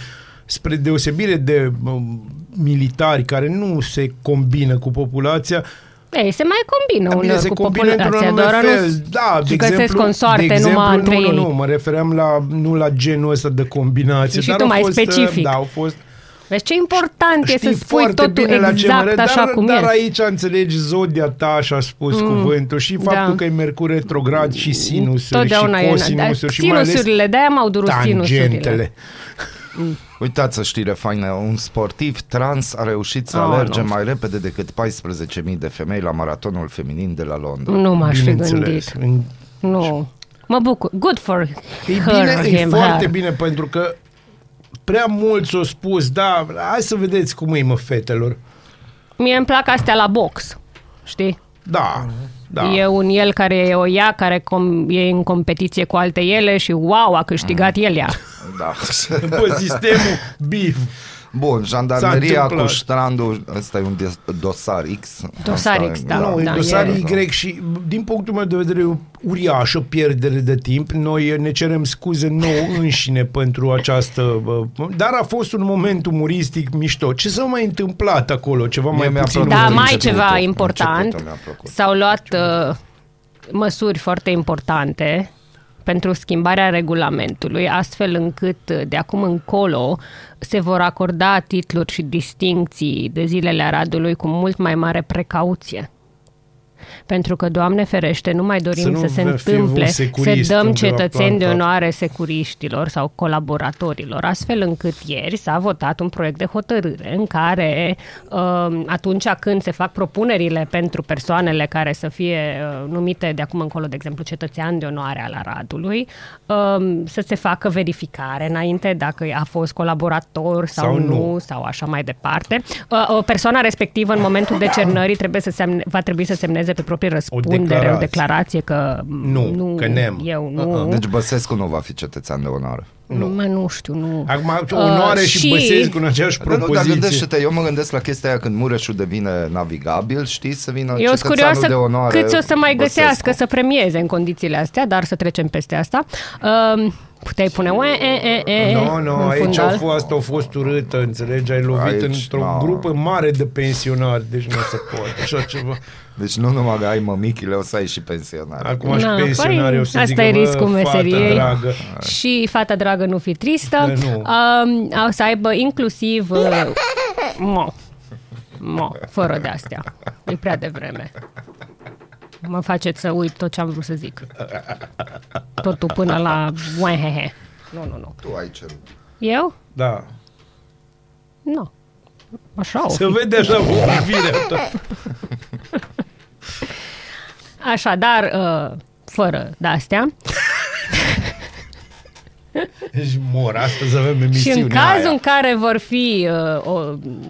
Spre deosebire de um, militari care nu se combină cu populația, Ei, se mai combină Bine, uneori se cu combină într-un populația, anume doar fel. nu Da, de și găsesc exemplu, consoarte de exemplu, numai între nu, ei. Nu, nu, mă refeream la, nu la genul ăsta de combinație. Și dar tu au mai fost, specific. Da, au fost Vezi ce important e Știi să spui foarte totul bine la ce exact mă re- așa dar, cum dar e. aici înțelegi zodia ta, așa a spus mm, cuvântul, și faptul da. că e Mercur retrograd și sinusuri Totdeauna și e cosinusuri și mai ales sinusurile, de-aia m-au durut sinusurile. tangentele. [laughs] Uitați o știre faină. Un sportiv trans a reușit să Oh, alerge nu. mai repede decât 14.000 de femei la maratonul feminin de la Londra. Nu m-aș fi Bineînțeles. gândit. Nu. Mă bucur. Good for E her, bine, e him, foarte her. bine pentru că prea mulți au spus, da, hai să vedeți cum e, mă, fetelor. Mie îmi plac astea la box, știi? Da, da. E un el care e o ea, care com- e în competiție cu alte ele și wow, a câștigat el ea. Da. Bă, sistemul BIF. Bun, S-a jandarmeria întâmplat. cu strandul, ăsta e un dis- dosar X. Dosar Asta X, e- da. nu, da, e dosar e- Y și din punctul meu de vedere e o uriașă pierdere de timp. Noi ne cerem scuze nouă [laughs] înșine pentru această... bă, Dar a fost un moment umoristic mișto. Ce s-a mai întâmplat acolo? Ceva Mie mai mi-a puțin plăcut Da, Începutul, mai ceva începutul important. mi-a plăcut. S-au luat uh, măsuri foarte importante pentru schimbarea regulamentului, astfel încât uh, de acum încolo se vor acorda titluri și distincții de zilele Aradului cu mult mai mare precauție. Pentru că, Doamne ferește, nu mai dorim Să nu să, se fie întâmple un să securist dăm undeva cetățeni de plantat. onoare securiștilor sau colaboratorilor, astfel încât ieri s-a votat un proiect de hotărâre în care uh, atunci când se fac propunerile pentru persoanele care să fie uh, numite de acum încolo, de exemplu, cetățean de onoare al Aradului, uh, să se facă verificare înainte dacă a fost colaborator sau, Sau nu, nu. sau așa mai departe. Uh, o persoană respectivă în momentul decernării trebuie să semne, va trebui să semneze pe proprie răspundere o declarație. declarație că Nu, nu că nem. eu nu. Deci Băsescu nu va fi cetățean de onoare. Nu. Mă, nu știu, nu. Acum, onoare Uh, și, și- Băsescu în aceeași Dar nu, dar propoziție. gândește-te, eu mă gândesc la chestia aia când Mureșul devine navigabil, știi, să vină Eu sunt cetățeanul curioasă de onoare câți o să mai Băsescu. găsească să premieze în condițiile astea, dar să trecem peste asta. Uh, Puteai pune ue, e, e, e, Nu, nu, în aici a fundal. fost, a fost urâtă, înțelegi? Ai lovit Aici, într-o da. grupă mare de pensionari, deci nu se poate așa ceva. Deci nu numai că ai mămichile, o să ai și pensionare. Acum și Na, pensionarii o să păi, zică, asta e "Bă, riscul fată meseriei. dragă. Și fata dragă nu fi tristă. Da, nu. Um, o să aibă inclusiv... Uh, mo, mo, fără de astea. E prea devreme. Mă faceți să uit tot ce am vrut să zic. Totul până la... Uehehe. Nu, nu, nu. Tu ai cerut. Eu? Da. Nu. Așa o Se fi. vede așa cu privirea [laughs] ta. Așa, dar uh, fără de astea. Deci mor, astăzi avem Și emisiunea în cazul aia. în care vor fi uh, o,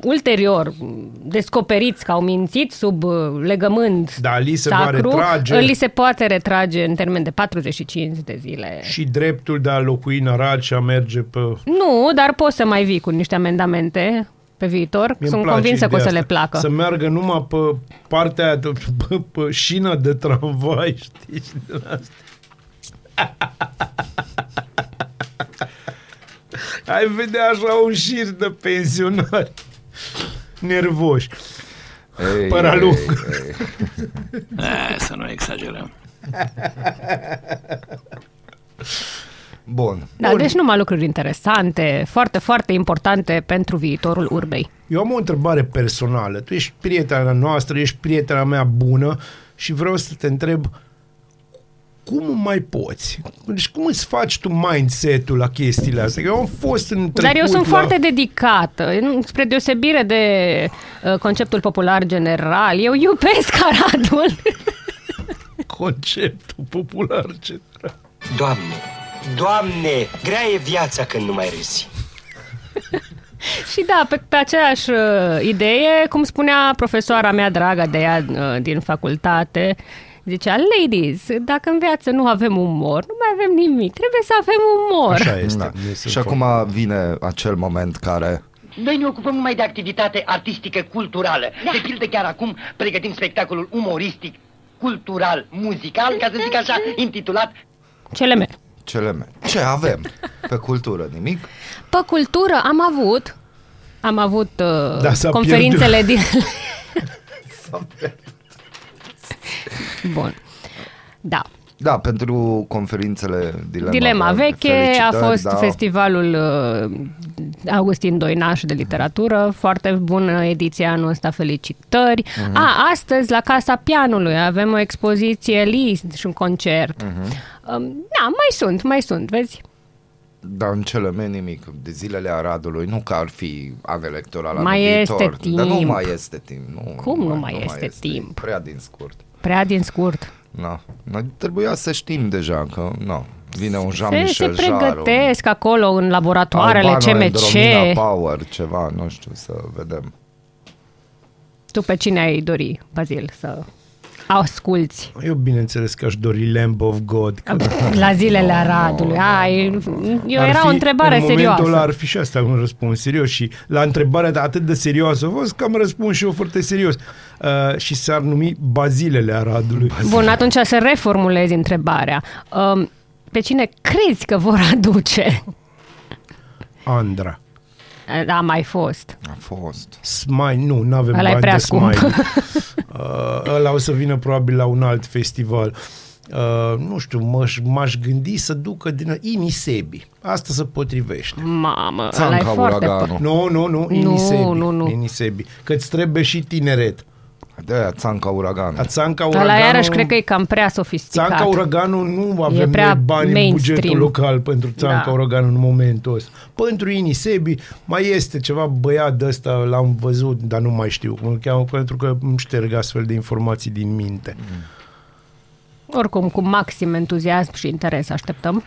ulterior descoperiți că au mințit sub uh, legământ Da, li se va sacru, retrage. li se poate retrage în termen de 45 de zile. Și dreptul de a locui în Arad și a merge pe... Nu, dar poți să mai vii cu niște amendamente pe viitor. Mie-mi Sunt place convinsă că o să ideea le asta. placă. Să meargă numai pe partea aia, de- pe, pe șina de tramvai, [laughs] știi? și din asta. [laughs] Ai vedea așa un șir de pensionari nervoși. Ei, Păra ei, lung. ei. [laughs] Eh, să nu exagerăm. Bun. Da, Bun. deci numai lucruri interesante, foarte, foarte importante pentru viitorul urbei. Eu am o întrebare personală. Tu ești prietena noastră, ești prietena mea bună și vreau să te întreb cum mai poți? Deci cum îți faci tu mindset-ul la chestiile astea? Că eu am fost în trecut Dar eu sunt la... foarte dedicată, spre deosebire de uh, conceptul popular general. Eu iubesc [laughs] Aradul. conceptul popular general. Doamne, Doamne, grea e viața când nu mai râzi. [laughs] Și da, pe, pe aceeași uh, idee, cum spunea profesoara mea dragă de ea uh, din facultate, zicea, ladies, dacă în viață nu avem umor, nu mai avem nimic, trebuie să avem umor. Așa este. Da. Mie sunt Și acum vine acel moment care Noi ne ocupăm numai de activitate artistică culturală. Da. De pildă chiar acum pregătim spectacolul umoristic, cultural, muzical, ca să zic așa, [laughs] intitulat Cele mele. Cele mele. Ce avem? Pe cultură nimic? Pe cultură am avut, am avut uh, Da, s-a conferințele din... [laughs] Bun. Da. Da, pentru conferințele Dilema, Dilema veche a felicitări, fost da. festivalul uh, Augustin Doinaș de literatură, foarte bună ediția anul ăsta, felicitări. Mhm. Uh-huh. A, astăzi la Casa Pianului avem o expoziție list și un concert. Mhm. Uh-huh. Um, da, mai sunt, mai sunt, vezi? Dar în cele mele nimic. De zilele Aradului, nu că ar fi an electoral Mai anul este viitor, Dar nu timp. mai este timp. Nu, Cum nu mai este timp? Prea din scurt. Prea din scurt. Na. Noi trebuia să știm deja că nu. Vine un Se, se Jean-Michel Jarre, un pregătesc acolo în laboratoarele Albano CMC. Andromeda Power, ceva, nu știu, să vedem. Tu pe cine ai dori, Bazil, să asculți Eu bineînțeles că aș dori Lamb of God. Că la zilele Aradului? Ai, eu ar era fi- o întrebare în serioasă. momentul ăla ar fi și asta un răspuns serios și la întrebarea de atât de serioasă a fost că am răspuns și eu foarte serios. Uh, și s-ar numi Bazilele Aradului. Bun, atunci să reformulezi întrebarea. Um, pe cine crezi că vor aduce? Andra. A mai fost. A fost. Smile, nu, nu avem Ăla e bani prea de scump. Smile. [laughs] Uh, ăla o să vină probabil la un alt festival. Uh, nu știu, m-aș, m-aș gândi să ducă din Inisebi. Asta se potrivește. Mamă, ăla e Țanca foarte... Uraganu. Nu, nu, nu, Nu, Inisebi. nu, nu. Inisebi. Că-ți trebuie și tineret. De aia Țanca Uraganu. A Țanca Ăla Uraganu... iarăși cred că e cam prea sofisticat. Țanca Uraganu nu avem prea noi bani în mainstream. bugetul local pentru Țanca Da. Uraganu în momentul ăsta. Pentru Inisebi mai este ceva băiat de ăsta, l-am văzut, dar nu mai știu cum îl cheamă, pentru că îmi șterg astfel de informații din minte. Oricum, cu maxim entuziasm și interes așteptăm.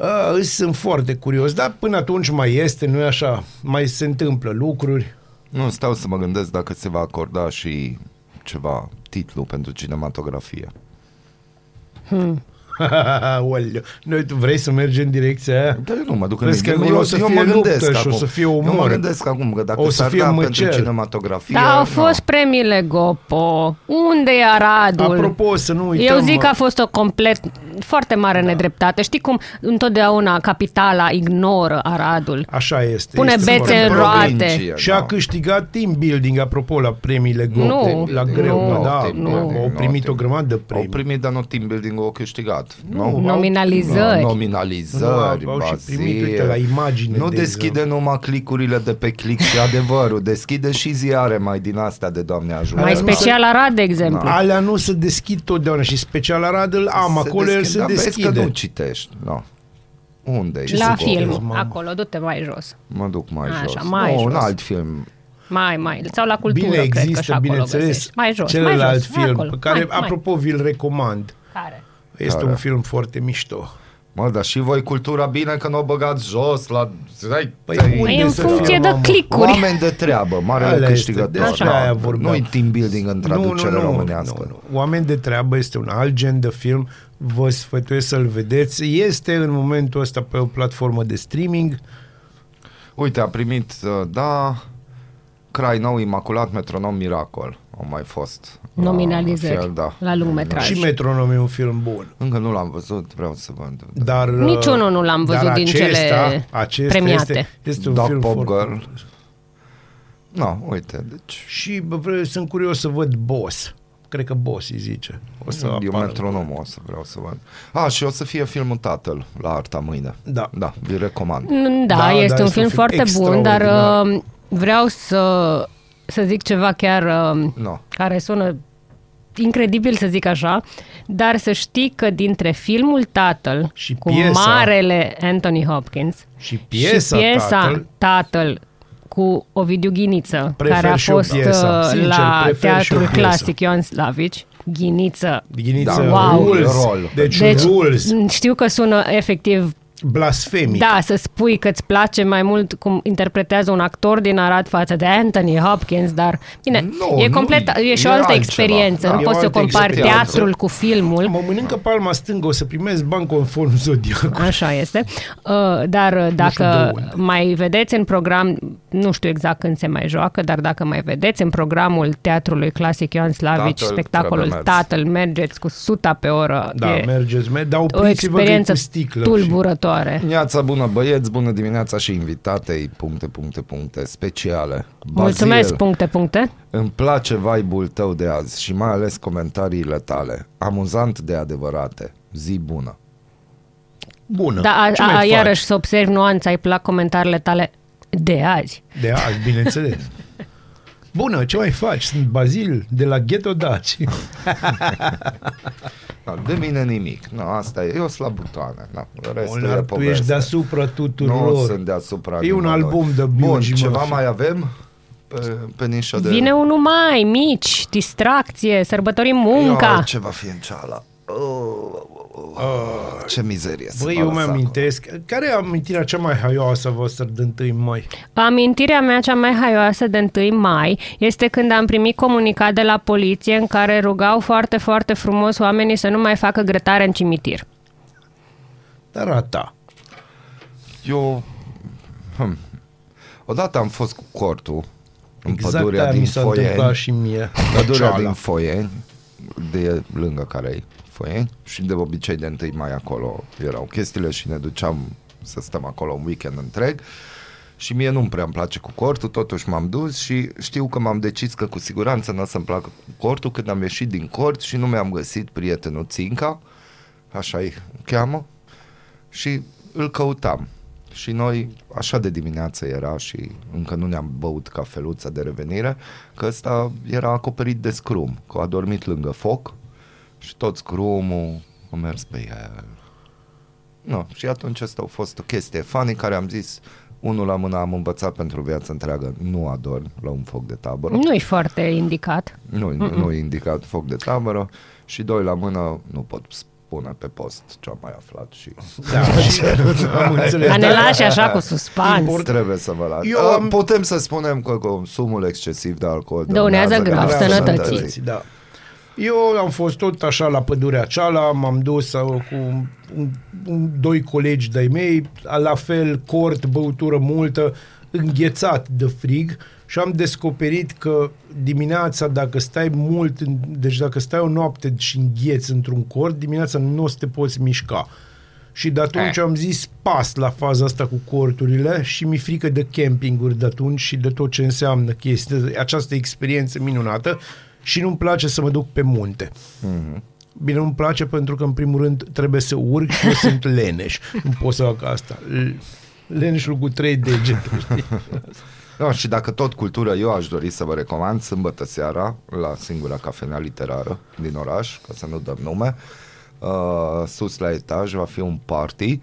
A, îs sunt foarte curios, dar până atunci mai este, nu-i așa? Mai se întâmplă lucruri. Nu, stau să mă gândesc dacă se va acorda și ceva titlu pentru cinematografie. Oleu. [laughs] Noi, tu vrei să mergi în direcția aia? Dar eu nu mă duc în Vezi că eu, acolo o să eu fie mă gândesc luptă și o acum. să fie Eu mă omor. gândesc acum că dacă O să s-ar fie da măcel. pentru cinematografie... Da, au nu. fost premiile Gopo. Unde e Aradul? Apropo, să nu uităm... Eu zic că a fost o complet, foarte mare da. nedreptate. Știi cum întotdeauna capitala ignoră Aradul? Așa este. Pune este bețe foarte în probabil. roate. Provincie, Și a da. câștigat team building, apropo, la premiile Gopo. Nu, la nu, greu, nu, da. team Nu, building, au nu, primit team- o grămadă de Au premii. primit, dar nu team building au câștigat. Nu, Nominalizări. No, nominalizări, Nu, au și bazie. primit, uite, la imagine, Nu de deschide numai clicurile de pe click și adevărul. Deschide și ziare mai din astea de Doamne ajută. Mai nu special Arad, de exemplu. Da. Alea nu se deschid totdeauna și special Arad îl am, acolo el se dar vezi deschide. că nu citești. No. Unde Ce La să film, citesc, mamă? acolo, du-te mai jos. Mă duc mai Așa, jos. mai nu, un jos. alt film. Mai, mai. Sau la cultură, Bine, cred că și există, acolo bineînțeles, găsești. Mai jos, celălalt mai jos, film, acolo. pe care, mai, mai. apropo, vi-l recomand. Care? Este Care? un film foarte mișto. Mă, dar și voi cultura bine că nu o băgați jos la... Hai, Păi ți-ai- unde Păi în să funcție fie, de mamă? clicuri. Oameni de treabă, marele Alea este, câștigător. despre Da, aia vorbeam. Nu-i team building în traducere românească. Nu, nu. Oameni de treabă este un alt gen de film. Vă sfătuiesc să-l vedeți. Este în momentul ăsta pe o platformă de streaming. Uite, a primit, uh, da, Crai nou, Imaculat, Metronom, Miracol. Au mai fost. la Nominalizări fel, da. la lungmetraj. Și Metronom e un film bun. Încă nu l-am văzut, vreau să văd. Dar, Niciunul nu l-am văzut dar din acesta, cele acesta premiate. Este, este un Dog film Pop foarte Girl. bun. Nu, uite, deci... Și bă, vreau, sunt curios să văd Boss. Cred că Boss îi zice. O să Eu apară. metronomul o să vreau să văd. A, și o să fie filmul Tatăl la Arta mâine. Da. Da, vi recomand. Mm, Da, Da, da, da, este un este film un film foarte bun, dar extraordinar. uh, vreau să, să zic ceva chiar uh, No. care sună incredibil să zic așa, dar să știi că dintre filmul Tatăl Și cu piesa. marele Anthony Hopkins Și piesa, și piesa Tatăl, Tatăl cu Ovidiu Ghiniță, Prefer care a și o fost piesă. uh, Sincer, la prefer și o Teatrul piesă. Clasic Ioan Slavici, Ghiniță. Ghiniță, Da, wow. rules. Rol. Deci, Deci rules. știu că sună efectiv Blasfemic. Da, să spui că îți place mai mult cum interpretează un actor din Arad față de Anthony Hopkins, dar bine, Nu, e nu, complet, e și e o altă altceva. experiență. Da. Nu E poți o să altă compari experiență. teatrul cu filmul. Mă mănâncă palma stângă, o să primesc bani conform zodiacului. Așa este. Uh, Dar uh, de dacă unde. mai vedeți în program, nu știu exact când se mai joacă, dar dacă mai vedeți în programul Teatrului Clasic Ioan Slavici, Tatăl, spectacolul trebuie mers. Tatăl, mergeți cu suta pe oră. Da, e mergeți, mer- dar o opriți-vă că e experiență cu sticlă. tulburătoare. Dimineața bună băieți, bună dimineața și invitatei, puncte, puncte, puncte, speciale. Mulțumesc, Bazil, puncte, puncte. Îmi place vibe-ul tău de azi și mai ales comentariile tale. Amuzant de adevărate. Zi bună. Bună. Da, a, Ce a, mai faci? iarăși să observi nuanța, îi plac comentariile tale de azi. De azi, bineînțeles. Bună, ce mai faci? Sunt Bazil de la Ghetto Daci. [laughs] Da, de mine nimic. Nu, asta e. Eu sunt la butoane. Da, restul Onar, e tu poveste. ești deasupra tuturor. Nu sunt deasupra E un nimănui. album de Bun, Bill și ceva Murphy. mai avem? Pe, pe nișa de... Vine unul mai, mici, distracție, sărbătorim munca. Ia, ce va fi în ceala? Oh, oh, oh. Ce mizerie să Băi, mă eu lăsa acolo. mi-amintesc. Care e amintirea cea mai haioasă a voastră de 1 mai? Amintirea mea cea mai haioasă de 1 mai este când am primit comunicat de la poliție în care rugau foarte, foarte frumos oamenii să nu mai facă grătare în cimitir. Dar a ta. Eu... Hm. Odată am fost cu cortul în Exact pădurea aia din mi s-a întâmplat Foieni. și mie. Pădurea Ceala. din Foieni, de lângă care e Foieni și de obicei de 1 mai acolo erau chestiile și ne duceam să stăm acolo un weekend întreg și mie nu-mi prea îmi place cu cortul, totuși m-am dus și știu că m-am decis că cu siguranță nu o să-mi placă cu cortul când am ieșit din cort și nu mi-am găsit prietenul Ținca, așa îi cheamă, și îl căutam. Și noi, așa de dimineață era și încă nu ne-am băut cafeluța de revenire, că ăsta era acoperit de scrum, că a dormit lângă foc și tot scrumul a mers pe el. No, și atunci asta a fost o chestie funny care am zis, unul la mână am învățat pentru viața întreagă, nu adorm la un foc de tabără. Nu-i foarte indicat. Nu, nu e indicat foc de tabără și doi la mână nu pot spune pe post ce am mai aflat și Da, [laughs] și [laughs] am înțeles. Dar ne Da. lași așa cu suspans. trebuie să vă las. Eu Eu am- Putem să spunem că consumul excesiv de alcool Dăunează grav grav sănătății. Da. Eu am fost tot așa la pădurea ceala, m-am dus uh, cu un, un, doi colegi de-ai mei, la fel, cort, băutură multă, înghețat de frig și am descoperit că dimineața, dacă stai mult, în- deci dacă stai o noapte și îngheți într-un cort, dimineața nu o să te poți mișca. Și de atunci am zis pas la faza asta cu corturile și mi frică de campinguri de atunci și de tot ce înseamnă chestia, această experiență minunată și nu-mi place să mă duc pe munte. Mm-hmm. Bine, nu-mi place pentru că, în primul rând, trebuie să urc și eu [laughs] sunt leneș. Nu pot să fac asta. L- Leneșul cu trei degete, știi? [laughs] Da, și dacă tot cultură, eu aș dori să vă recomand sâmbătă seara la singura cafenea literară din oraș, ca să nu dăm nume. Uh, sus la etaj va fi un party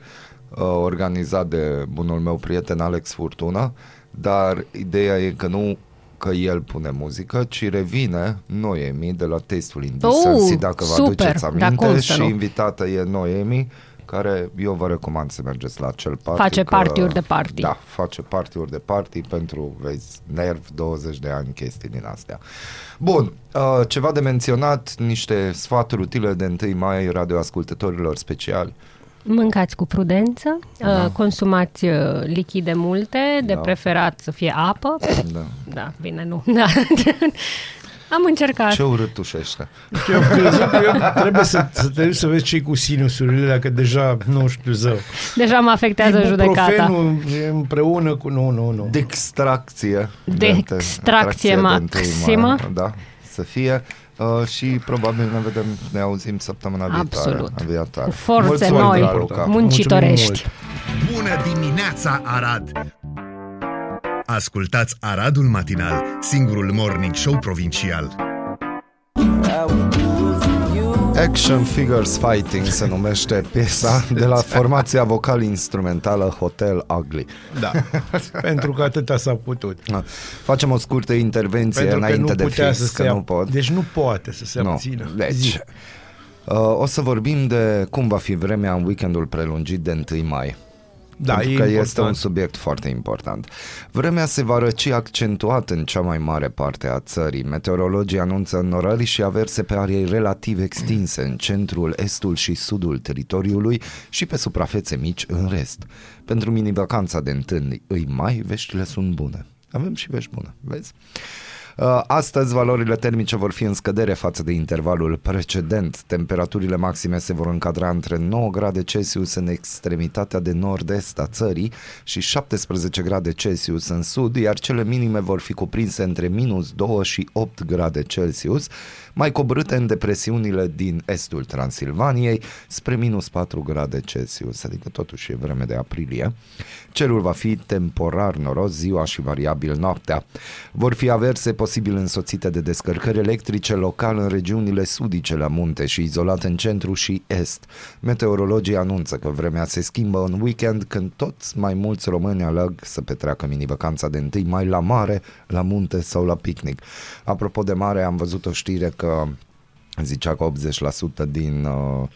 uh, organizat de bunul meu prieten Alex Furtuna, dar ideea e că nu că el pune muzică, ci revine Noemi de la Tastul Indecency, Oh, dacă vă super, aduceți da, aminte, cum să și nu? invitată e Noemi, care eu vă recomand să mergeți la acel party. Face că- party-uri de party. Da, face party-uri de party pentru, vezi, nerv, 20 de ani, chestii din astea. Bun, uh, ceva de menționat, niște sfaturi utile de 1 mai radioascultătorilor speciali. Mâncați cu prudență, da. consumați uh, lichide multe, de Da. preferat să fie apă. Da. Da, bine, nu. [laughs] Da. Am încercat. Ce urât tușește. Eu am crezut că eu trebuie să, să te duci să vezi ce cu sinusurile alea, că deja, nu știu, zău. Deja mă afectează judecata. Ibuprofenul împreună cu... Nu, nu, nu. Dextracție. Dextracție de întâi maximă. mai, Da, să fie. Uh, și probabil ne vedem, ne auzim săptămâna viitoare. Absolut. Viitoare. Cu forțe Mulțumim, noi, Raluca. muncitorești. Bună dimineața, Arad! Ascultați Aradul Matinal, singurul morning show provincial. Action Figures Fighting se numește piesa de la formația vocal-instrumentală Hotel Ugly. Da, [laughs] pentru că atâta s-a putut. Facem o scurtă intervenție Pentru că înainte nu de putea fix, să că se nu ap- pot. Deci nu poate să se Nu. abțină. Deci, Zi. uh, o să vorbim de cum va fi vremea în weekendul prelungit de 1 mai. Da, pentru e că important. este un subiect foarte important. Vremea se va răci accentuat în cea mai mare parte a țării. Meteorologii anunță înnorări și averse pe arii relativ extinse în centrul, estul și sudul teritoriului și pe suprafețe mici în rest. Pentru mini-vacanța de 1 mai, veștile sunt bune. Avem și vești bune, vezi? Uh, Astăzi valorile termice vor fi în scădere față de intervalul precedent. Temperaturile maxime se vor încadra între 9 grade Celsius în extremitatea de nord-est a țării și 17 grade Celsius în sud, iar cele minime vor fi cuprinse între minus 2 și 8 grade Celsius, mai coborâte în depresiunile din estul Transilvaniei spre minus 4 grade Celsius, adică totuși e vreme de aprilie. Cerul va fi temporar noros ziua și variabil noaptea. Vor fi averse posibil însoțite de descărcări electrice local în regiunile sudice la munte și izolat în centru și est. Meteorologii anunță că vremea se schimbă în weekend când toți mai mulți români aleg să petreacă mini-vacanța de 1 mai la mare, la munte sau la picnic. Apropo de mare, am văzut o știre că zicea că 80% din uh,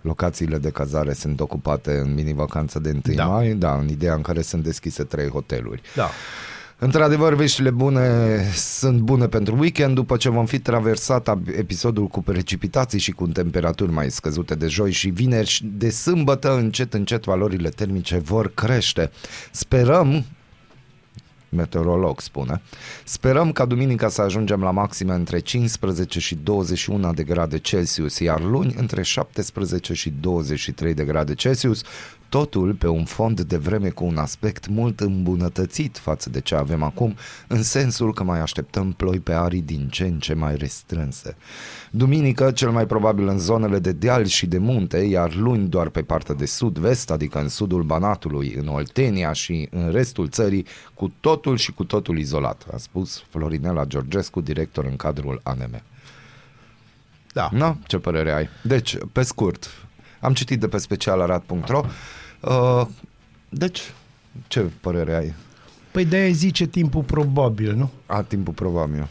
locațiile de cazare sunt ocupate în mini-vacanță de 1 Da. mai, da, în ideea în care sunt deschise trei hoteluri. Da. Într-adevăr, veștile bune sunt bune pentru weekend după ce vom fi traversat ab- episodul cu precipitații și cu temperaturi mai scăzute de joi și vineri și de sâmbătă încet încet valorile termice vor crește. Sperăm meteorolog spune. Sperăm ca duminica să ajungem la maxime între 15 și 21 de grade Celsius, iar luni între 17 și 23 de grade Celsius, totul pe un fond de vreme cu un aspect mult îmbunătățit față de ce avem acum, în sensul că mai așteptăm ploi pe arii din ce în ce mai restrânse. Duminică, cel mai probabil în zonele de deal și de munte, iar luni doar pe partea de sud-vest, adică în sudul Banatului, în Oltenia și în restul țării, cu totul și cu totul izolat, a spus Florinela Georgescu, director în cadrul ANM. Da. Na, ce părere ai? Deci, pe scurt, am citit de pe specialarat.ro uh, Deci, ce părere ai? Păi de-aia zice timpul probabil, nu? A timpul probabil.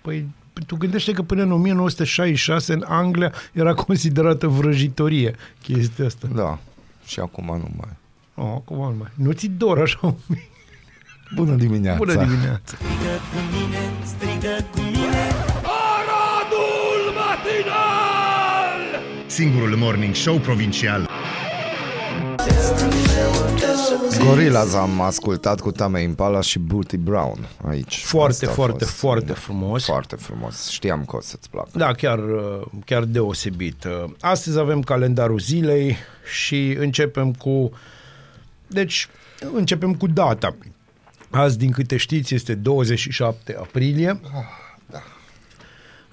Păi tu gândește că până în 1966 în Anglia era considerată vrăjitorie chestia asta. Da. Și acum nu mai. Oh, acum nu mai. Nu ți dor așa un pic. Bună dimineața! Bună dimineața! Strigă cu mine, strigă cu mine Aradul matinal! Singurul morning show provincial. Gorillaz am ascultat cu Tame Impala și Booty Brown aici. Foarte, Asta a foarte, fost, foarte da, frumos. Foarte frumos. Știam că o să-ți placă. Da, chiar, uh, chiar deosebit. Uh, Astăzi avem calendarul zilei și începem cu... Deci, începem cu data. Azi, din câte știți, este 27 aprilie.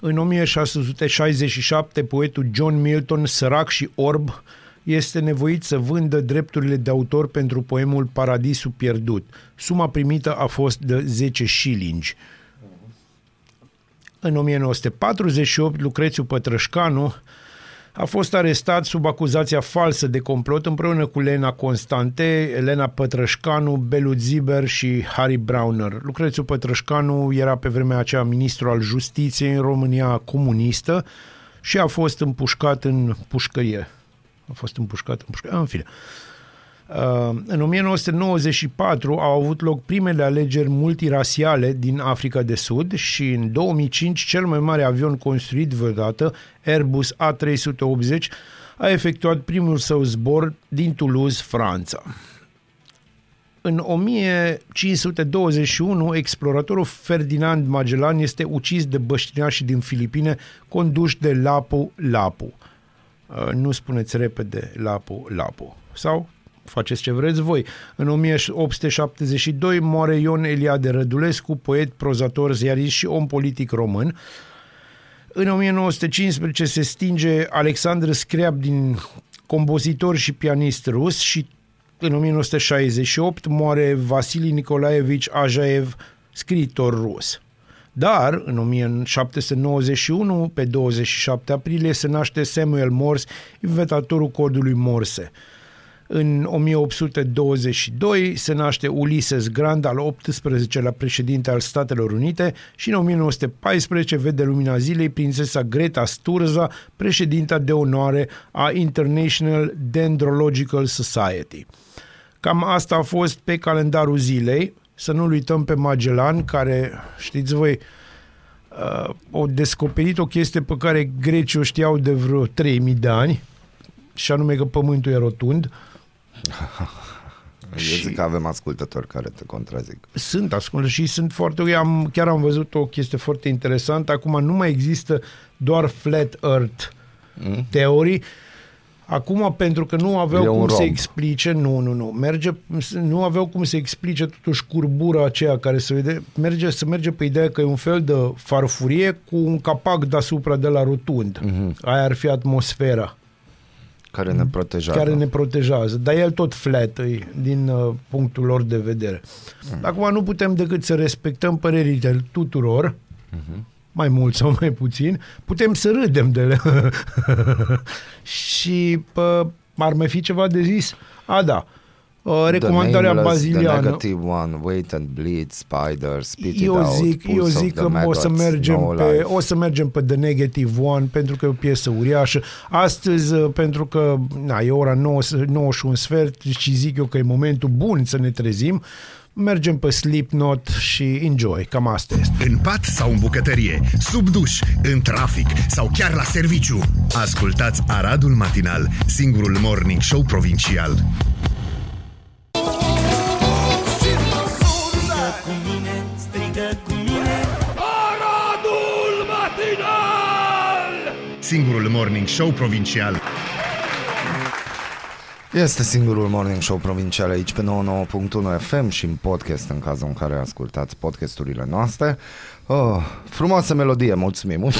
În 1667, poetul John Milton, sărac și orb, este nevoit să vândă drepturile de autor pentru poemul Paradisul pierdut. Suma primită a fost de 10 shillingi. În 1948, Lucrețiu Pătrășcanu a fost arestat sub acuzația falsă de complot împreună cu Lena Constante, Elena Pătrășcanu, Belu Ziber și Harry Browner. Lucrețiu Pătrășcanu era pe vremea aceea ministru al justiției în România comunistă și a fost împușcat în pușcărie. A fost împușcat în pușcărie. În fine. Uh, în 1994 au avut loc primele alegeri multirasiale din Africa de Sud și în 2005 cel mai mare avion construit vreodată, Airbus A380, a efectuat primul său zbor din Toulouse, Franța. În 1521, exploratorul Ferdinand Magellan este ucis de băștinașii din Filipine conduși de Lapu Lapu. Uh, Nu spuneți repede Lapu Lapu. Sau faceți ce vreți voi. În 1872 moare Ion Eliade Rădulescu, poet, prozator, ziarist și om politic român. În 1915 se stinge Alexandru Screab din compozitor și pianist rus și în 1968 moare Vasili Nicolaevici Ajaev, scriitor rus. Dar, în 1791, pe 27 aprilie, se naște Samuel Morse, inventatorul codului Morse. În 1822 se naște Ulysses Grant, al 18-lea președinte al Statelor Unite și în 1914 vede lumina zilei prințesa Greta Sturza, președinta de onoare a International Dendrological Society. Cam asta a fost pe calendarul zilei. Să nu-l uităm pe Magellan, care, știți voi, uh, au descoperit o chestie pe care grecii o știau de vreo 3000 de ani, și anume că pământul e rotund. [laughs] Eu zic că avem ascultători care te contrazic. Sunt ascult și sunt foarte... Eu am, chiar am văzut o chestie foarte interesantă. Acum nu mai există doar flat earth Mm? teorii. Acum, pentru că nu E aveau un cum să romb. explice, nu, nu, nu, merge, nu aveau cum să explice totuși curbura aceea care se vede, merge, să merge pe ideea că e un fel de farfurie cu un capac deasupra de la rotund. Mhm. Mm-hmm. Aia ar fi atmosfera Care ne protejează. care ne protejează, dar el tot flat e, din uh, punctul lor de vedere. Mhm. Acum nu putem decât să respectăm părerile tuturor, Mhm. Mai mult sau mai puțin, putem să râdem de ele. [laughs] și pă, ar mai fi ceva de zis? A, da. Uh, recomandarea the nameless, The baziliană. negative one, wait and bleed, spider, spit it Eu out, zic, eu pulse of zic the că o să maggots, mergem no pe life. o să mergem pe The Negative One pentru că e o piesă uriașă. Astăzi uh, pentru că na, e ora 9, 9 și un sfert și zic eu că e momentul bun să ne trezim. Mergem pe Slipknot și enjoy. Cam asta este. În pat sau în bucătărie, sub duș, în trafic sau chiar la serviciu. Ascultați Aradul Matinal, singurul morning show provincial. Cu mine, strigă cu mine Aradul matinal! Singurul morning show provincial. Este singurul morning show provincial aici pe 99.1 FM și în podcast în cazul în care ascultați podcasturile noastre. Oh, frumoasă melodie, mulțumim mult.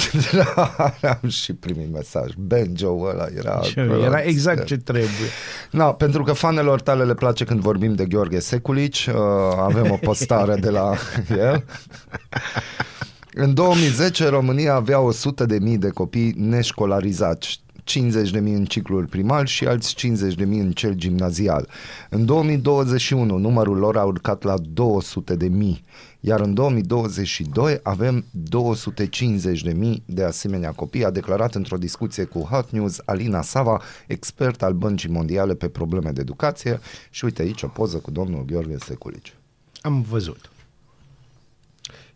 [laughs] Am și primit mesaj. Banjo ăla era... Era exact ce trebuie. Na, pentru că fanelor tale le place când vorbim de Gheorghe Seculici, uh, avem o postare de la [laughs] el. În 2010 România avea 100 de mii de copii neșcolarizați. 50 de mii în ciclul primar și alți 50 de mii în cel gimnazial. În 2021 numărul lor a urcat la 200 de mii, iar în 2022 avem 250 de mii de asemenea copii, a declarat într-o discuție cu Hot News Alina Sava, expert al Băncii Mondiale pe probleme de educație și uite aici o poză cu domnul Gheorghe Seculici. Am văzut.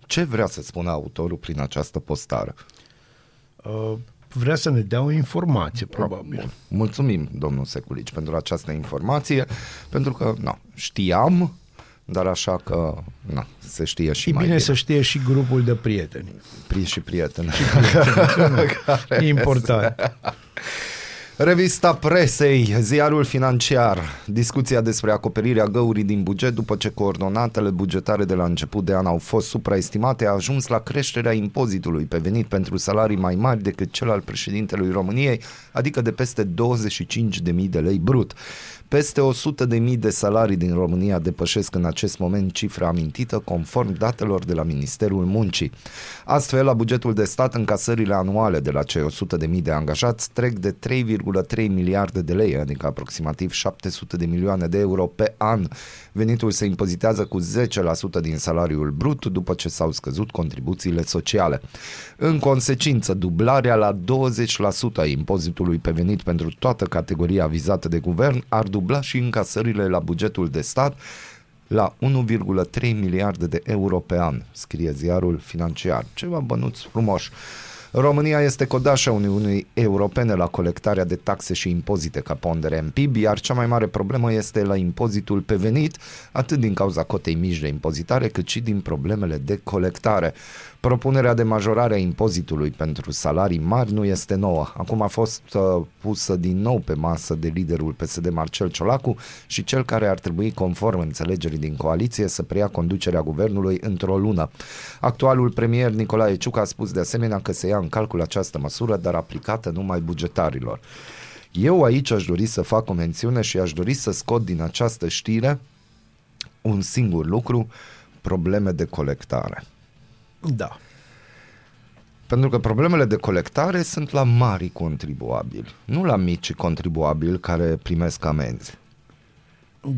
Ce vrea să spună autorul prin această postare? Uh, vrea să ne dea o informație, probabil. Bun. Mulțumim, domnul Seculici, pentru această informație, pentru că nu, știam, dar așa că na, se știe și E mai bine bine. să știe și grupul de prieteni. Pri și prieteni. [laughs] E important. Revista presei, ziarul financiar, discuția despre acoperirea găurii din buget după ce coordonatele bugetare de la început de an au fost supraestimate a ajuns la creșterea impozitului pe venit pentru salarii mai mari decât cel al președintelui României, adică de peste 25.000 de lei brut. Peste 100.000 de salarii din România depășesc în acest moment cifra amintită conform datelor de la Ministerul Muncii. Astfel, la bugetul de stat, încasările anuale de la cei 100.000 de angajați trec de 3,3 miliarde de lei, adică aproximativ 700 de milioane de euro pe an. Venitul se impozitează cu 10% din salariul brut după ce s-au scăzut contribuțiile sociale. În consecință, dublarea la 20% a impozitului pe venit pentru toată categoria vizată de guvern ar dubla și încasările la bugetul de stat la 1,3 miliarde de euro pe an, scrie ziarul financiar. Ceva bănuți frumoși. România este codașa Uniunii Europene la colectarea de taxe și impozite ca pondere în PIB, iar cea mai mare problemă este la impozitul pe venit, atât din cauza cotei mici de impozitare, cât și din problemele de colectare. Propunerea de majorare a impozitului pentru salarii mari nu este nouă. Acum a fost uh, pusă din nou pe masă de liderul PSD Marcel Ciolacu și cel care ar trebui, conform înțelegerii din coaliție, să preia conducerea guvernului într-o lună. Actualul premier Nicolae Ciuc a spus de asemenea că se ia în calcul această măsură, dar aplicată numai bugetarilor. Eu aici aș dori să fac o mențiune și aș dori să scot din această știre un singur lucru, probleme de colectare. Da. Pentru că problemele de colectare sunt la mari contribuabili, nu la mici contribuabili care primesc amenzi.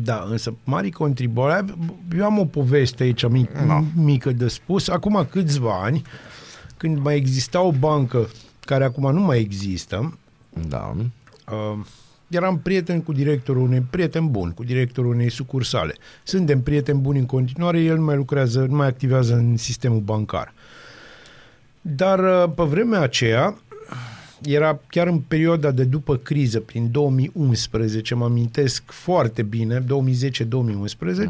Da, însă mari contribuabili, eu am o poveste aici mic, Da. mică de spus. Acum câțiva ani, când mai exista o bancă care acum nu mai există, Da. uh, eram prieten cu directorul unei, prieten bun, cu directorul unei sucursale. Suntem prieteni buni în continuare, el nu mai lucrează, nu mai activează în sistemul bancar. Dar uh, pe vremea aceea, era chiar în perioada de după criză, prin 2011, mă amintesc foarte bine, 2010-2011, mm.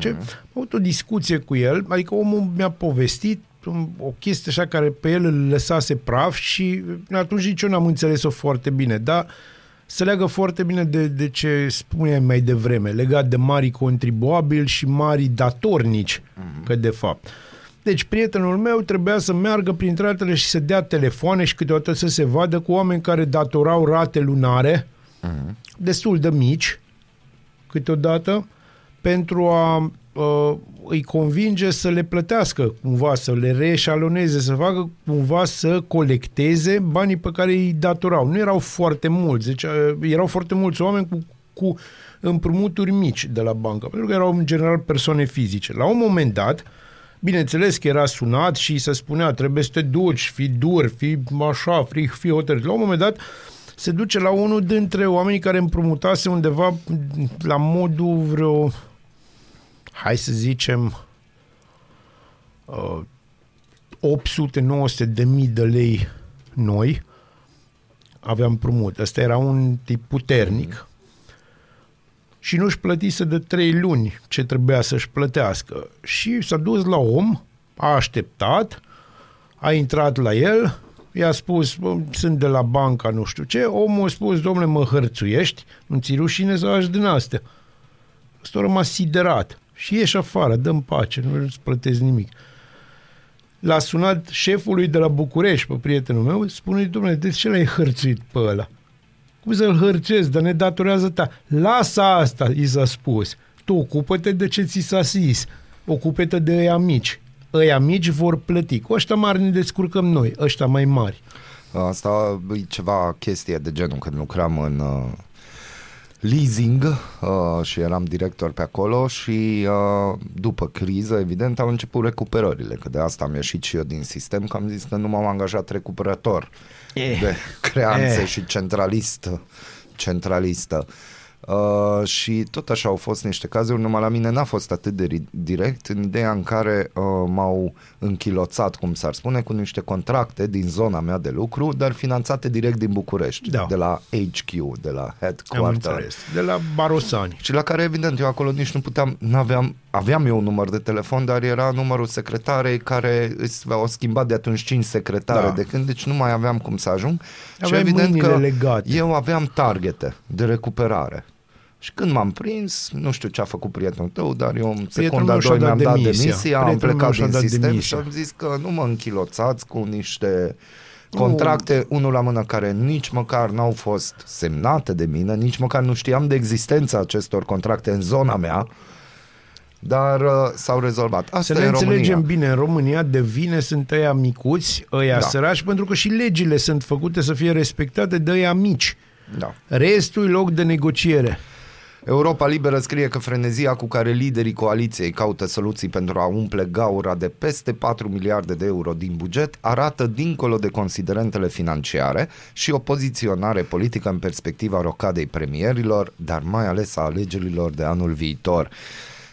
am avut o discuție cu el, adică omul mi-a povestit um, o chestie așa care pe el îl lăsase praf și atunci nici eu n-am înțeles-o foarte bine, dar se leagă foarte bine de, de ce spuneai mai devreme, legat de mari contribuabili și mari datornici, mm-hmm. că de fapt. Deci prietenul meu trebuia să meargă printre altele și să dea telefoane și câteodată să se vadă cu oameni care datorau rate lunare uh-huh. destul de mici câteodată pentru a uh, îi convinge să le plătească cumva, să le reșaloneze, să facă cumva să colecteze banii pe care îi datorau. Nu erau foarte mulți, deci uh, erau foarte mulți oameni cu, cu împrumuturi mici de la bancă, pentru că erau în general persoane fizice. La un moment dat, Bineînțeles că era sunat și se spunea trebuie să te duci, fi dur, fi așa, fi, fi hotărât. La un moment dat se duce la unul dintre oamenii care împrumutase undeva la modul vreo, hai să zicem, uh, 800-900 de mii de lei noi, aveam împrumut. Ăsta era un tip puternic și nu-și plătise de trei luni ce trebuia să-și plătească. Și s-a dus la om, a așteptat, a intrat la el, i-a spus, "Bă, sunt de la banca nu știu ce, omul a spus, domnule, mă hărțuiești, nu ți rușine să faci din astea. Ăsta a rămas siderat. Și ieși afară, dă pace, nu îți plătesc nimic. L-a sunat șefului de la București, pe prietenul meu, spune domnule, de ce l-ai hărțuit pe ăla? Cum să-l hărțezi, dar ne datorează ta. Lasă asta, i s-a spus. Tu ocupă-te de ce ți s-a zis. Ocupă-te de ăia mici. Ăia mici vor plăti. Cu ăștia mari ne descurcăm noi, ăștia mai mari. Asta e ceva chestie de genul când lucram în uh, leasing uh, și eram director pe acolo și uh, după criză, evident, au început recuperările, că de asta am ieșit și eu din sistem, că am zis că nu m-am angajat recuperator Eh. de creanțe Eh. și centralistă, centralistă. Uh, și tot așa au fost niște cazuri, numai la mine n-a fost atât de ri- direct, în ideea în care uh, m-au închiloțat, cum s-ar spune, cu niște contracte din zona mea de lucru, dar finanțate direct din București, Da. de la HQ, de la Am headquarter. înțeles. De la Barosani. Și la care, evident, eu acolo nici nu puteam, n-aveam, aveam eu un număr de telefon, dar era numărul secretarei care îți au schimbat de atunci 5 secretare Da. de când, deci nu mai aveam cum să ajung. și Aveai evident mâinile că legate. eu aveam targete de recuperare. Și când m-am prins, nu știu ce a făcut prietenul tău, dar eu în secunda meu și-a 2 dat mi-am dat demisia. demisia, am Prietenul meu plecat și-a din dat sistem demisia. și am zis că nu mă închiloțați cu niște contracte, unul la mână care nici măcar n-au fost semnate de mine, nici măcar nu știam de existența acestor contracte în zona mea, dar uh, s-au rezolvat. Asta Să ne e înțelegem România. bine, în România de vine sunt ăia micuți, ăia Da. da. săraci, pentru că și legile sunt făcute să fie respectate de ăia mici. Da. Restul e loc de negociere. Europa Liberă scrie că frenezia cu care liderii coaliției caută soluții pentru a umple gaura de peste 4 miliarde de euro din buget arată dincolo de considerentele financiare și o poziționare politică în perspectiva rocadei premierilor, dar mai ales a alegerilor de anul viitor.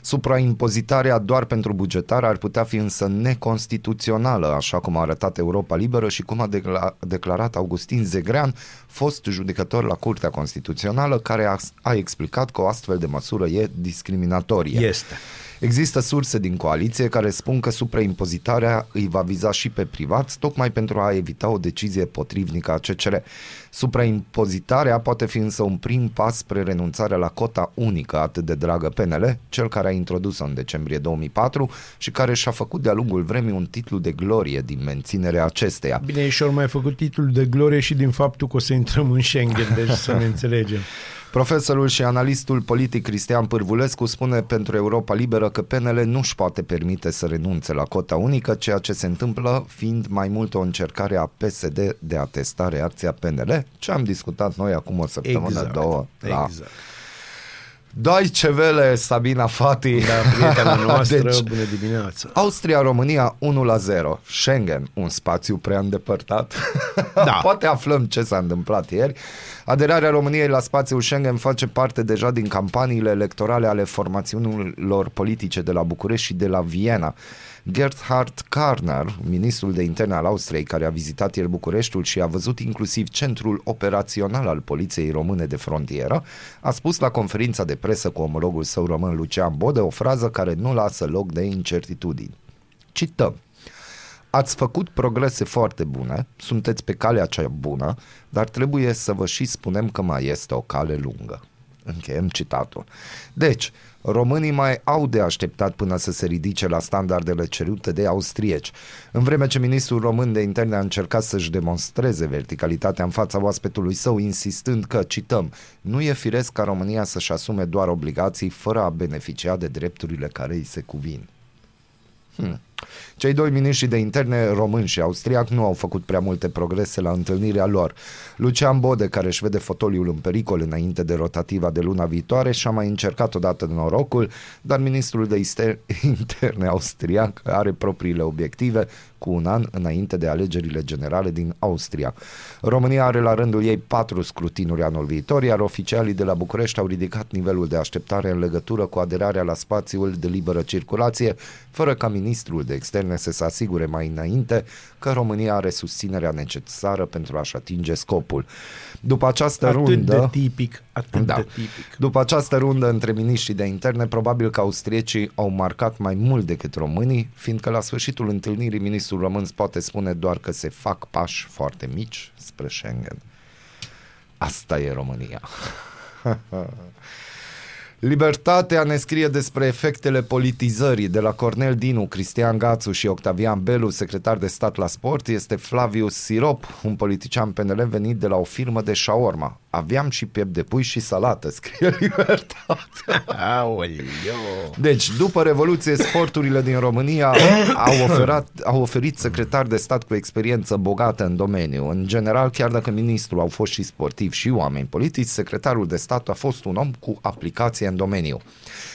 Supraimpozitarea doar pentru bugetar ar putea fi însă neconstituțională, așa cum a arătat Europa Liberă și cum a decla- declarat Augustin Zegrean, fost judecător la Curtea Constituțională, care a, a explicat că o astfel de măsură e discriminatorie. Este. Există surse din coaliție care spun că supraimpozitarea îi va viza și pe privați, tocmai pentru a evita o decizie potrivnică a CCR. Supraimpozitarea poate fi însă un prim pas spre renunțarea la cota unică atât de dragă PNL, cel care a introdus-o în decembrie 2004 și care și-a făcut de-a lungul vremii un titlu de glorie din menținerea acesteia. Bine, și ori mai făcut titlul de glorie și din faptul că o să intrăm în Schengen, deci să ne [laughs] înțelegem. Profesorul și analistul politic Cristian Pârvulescu spune pentru Europa Liberă că PNL nu își poate permite să renunțe la cota unică, ceea ce se întâmplă fiind mai mult o încercare a PSD de a testa reacția PNL, ce am discutat noi acum o săptămână, Exact. două. La exact. Deutsche Welle, Sabina Fati. Da, prietena [laughs] noastră, Deci, deci... bună dimineața. Austria-România 1 la 0. Schengen, un spațiu prea îndepărtat. Da. [laughs] Poate aflăm ce s-a întâmplat ieri. Aderarea României la spațiul Schengen face parte deja din campaniile electorale ale formațiunilor politice de la București și de la Viena. Gerhard Karner, ministrul de interne al Austriei, care a vizitat ieri Bucureștiul și a văzut inclusiv centrul operațional al poliției române de frontieră, a spus la conferința de presă cu omologul său român Lucian Bode o frază care nu lasă loc de incertitudini. Cităm. Ați făcut progrese foarte bune, sunteți pe calea cea bună, dar trebuie să vă și spunem că mai este o cale lungă. Încheiem citatul. Deci, românii mai au de așteptat până să se ridice la standardele cerute de austrieci. În vreme ce ministrul român de interne a încercat să-și demonstreze verticalitatea în fața oaspetului său, insistând că, cităm, nu e firesc ca România să-și asume doar obligații fără a beneficia de drepturile care îi se cuvin. Hmm. Cei doi miniștri de interne român și austriac nu au făcut prea multe progrese la întâlnirea lor. Lucian Bode, care își vede fotoliul în pericol înainte de rotativa de luna viitoare, și-a mai încercat odată norocul, dar ministrul de ister- [laughs] interne austriac are propriile obiective cu un an înainte de alegerile generale din Austria. România are la rândul ei patru scrutinuri anul viitor, iar oficialii de la București au ridicat nivelul de așteptare în legătură cu aderarea la spațiul de liberă circulație, fără ca ministrul de externe să se asigure mai înainte că România are susținerea necesară pentru a-și atinge scopul. După această Atât rundă... de tipic, atât Da. de tipic. După această rundă între miniștrii de interne, probabil că austriecii au marcat mai mult decât românii, fiindcă la sfârșitul întâlnirii ministrul român poate spune doar că se fac pași foarte mici spre Schengen. Asta e România. [laughs] Libertatea ne scrie despre efectele politizării de la Cornel Dinu, Cristian Gațu și Octavian Belu, secretar de stat la sport, este Flavius Sirop, un politician PNL venit de la o firmă de shawarma. Aveam și piept de pui și salată, [laughs] scrie Libertatea. Aoleo. Deci, după Revoluție, sporturile din România [coughs] au, oferat, au oferit secretari de stat cu experiență bogată în domeniu. În general, chiar dacă ministrul au fost și sportivi și oameni politici, secretarul de stat a fost un om cu aplicație în domeniu.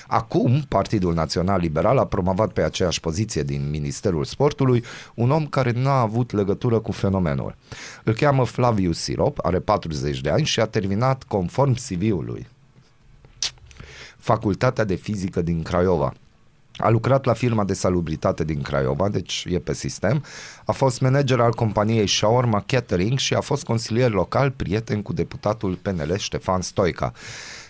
Acum, Partidul Național Liberal a promovat pe aceeași poziție din Ministerul Sportului un om care n-a avut legătură cu fenomenul. Îl cheamă Flavius Sirop, are 40 de ani și a terminat conform CV-ului Facultatea de Fizică din Craiova. A lucrat la firma de salubritate din Craiova, deci e pe sistem. A fost manager al companiei Shawarma Catering și a fost consilier local, prieten cu deputatul PNL Ștefan Stoica.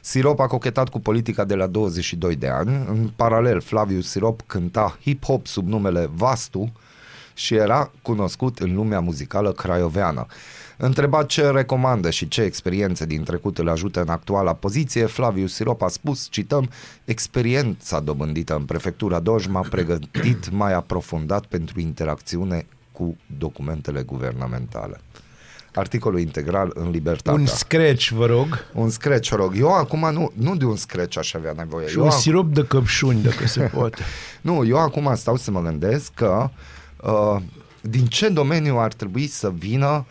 Sirop a cochetat cu politica de la 22 de ani. În paralel, Flaviu Sirop cânta hip-hop sub numele Vastu și era cunoscut în lumea muzicală craioveană. Întrebat ce recomandă și ce experiențe din trecut îl ajută în actuala poziție, Flaviu Sirop a spus, cităm, experiența dobândită în prefectura Doj m-a pregătit mai aprofundat pentru interacțiune cu documentele guvernamentale. Articolul integral în Libertatea. Un scratch, vă rog. Un scratch, rog. Eu acum nu, nu de un scratch aș avea nevoie. Și eu un ac- sirop de căpșuni, dacă se poate. [laughs] Nu, eu acum stau să mă gândesc că uh, din ce domeniu ar trebui să vină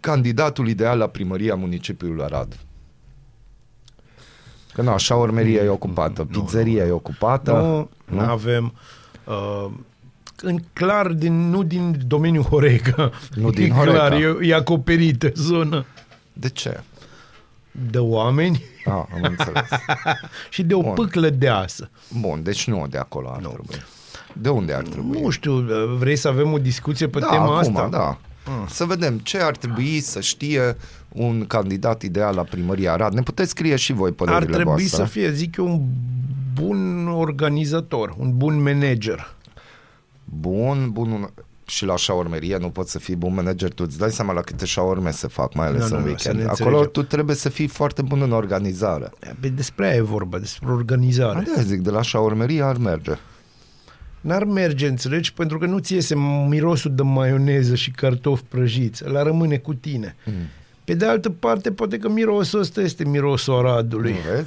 candidatul ideal la primăria municipiului Arad. Că nu, așa urmeria e ocupată, pizzeria e ocupată. Nu, nu avem... Uh, în clar, din, nu din domeniul Horeca. Nu din e Horeca. clar, e, e acoperită zona De ce? de oameni Ah, am înțeles. [laughs] și de o Bun. pâclă deasă. Bun, deci nu de acolo ar trebui. De unde ar trebui? Nu știu, vrei să avem o discuție pe da, tema acum, asta? da. Să vedem ce ar trebui să știe un candidat ideal la primăria Arad. Ne puteți scrie și voi părerile Ar trebui voastre. să fie, zic eu, un bun organizator, un bun manager. Bun, bun. un- Și la șaurmerie nu poți să fii bun manager. Tu îți dai seama la câte șaurme se fac, mai ales Nu, în nu, nu, să weekend. ne Acolo înțelegem. tu trebuie să fii foarte bun în organizare. Pe despre aia e vorba, despre organizare. De zic, de la șaurmerie ar merge. N-ar merge, înțelegi? Pentru că nu ți iese mirosul de maioneză și cartofi prăjiți. La rămâne cu tine. Mm. Pe de altă parte, poate că mirosul ăsta este mirosul Aradului. Nu vezi?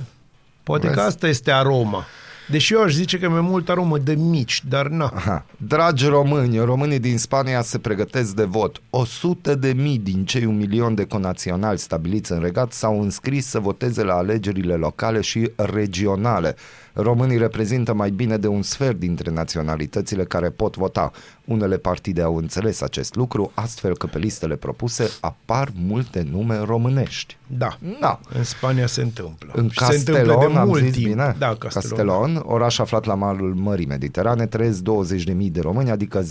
Poate Vezi? că asta este aroma. Deși eu aș zice că e mai mult aromă de mici, dar na. Aha. Dragi români, românii din Spania se pregătesc de vot. 100 de mii din cei un milion de conaționali stabiliți în regat s-au înscris să voteze la alegerile locale și regionale. Românii reprezintă mai bine de un sfert dintre naționalitățile care pot vota. Unele partide au înțeles acest lucru, astfel că pe listele propuse apar multe nume românești. Da. Da. În Spania se întâmplă. În Și se întâmplă Castelon, de am mult zis timp. bine? Da, Castelon. Castelon, oraș aflat la malul Mării Mediterane, trăiesc 20.000 de români, adică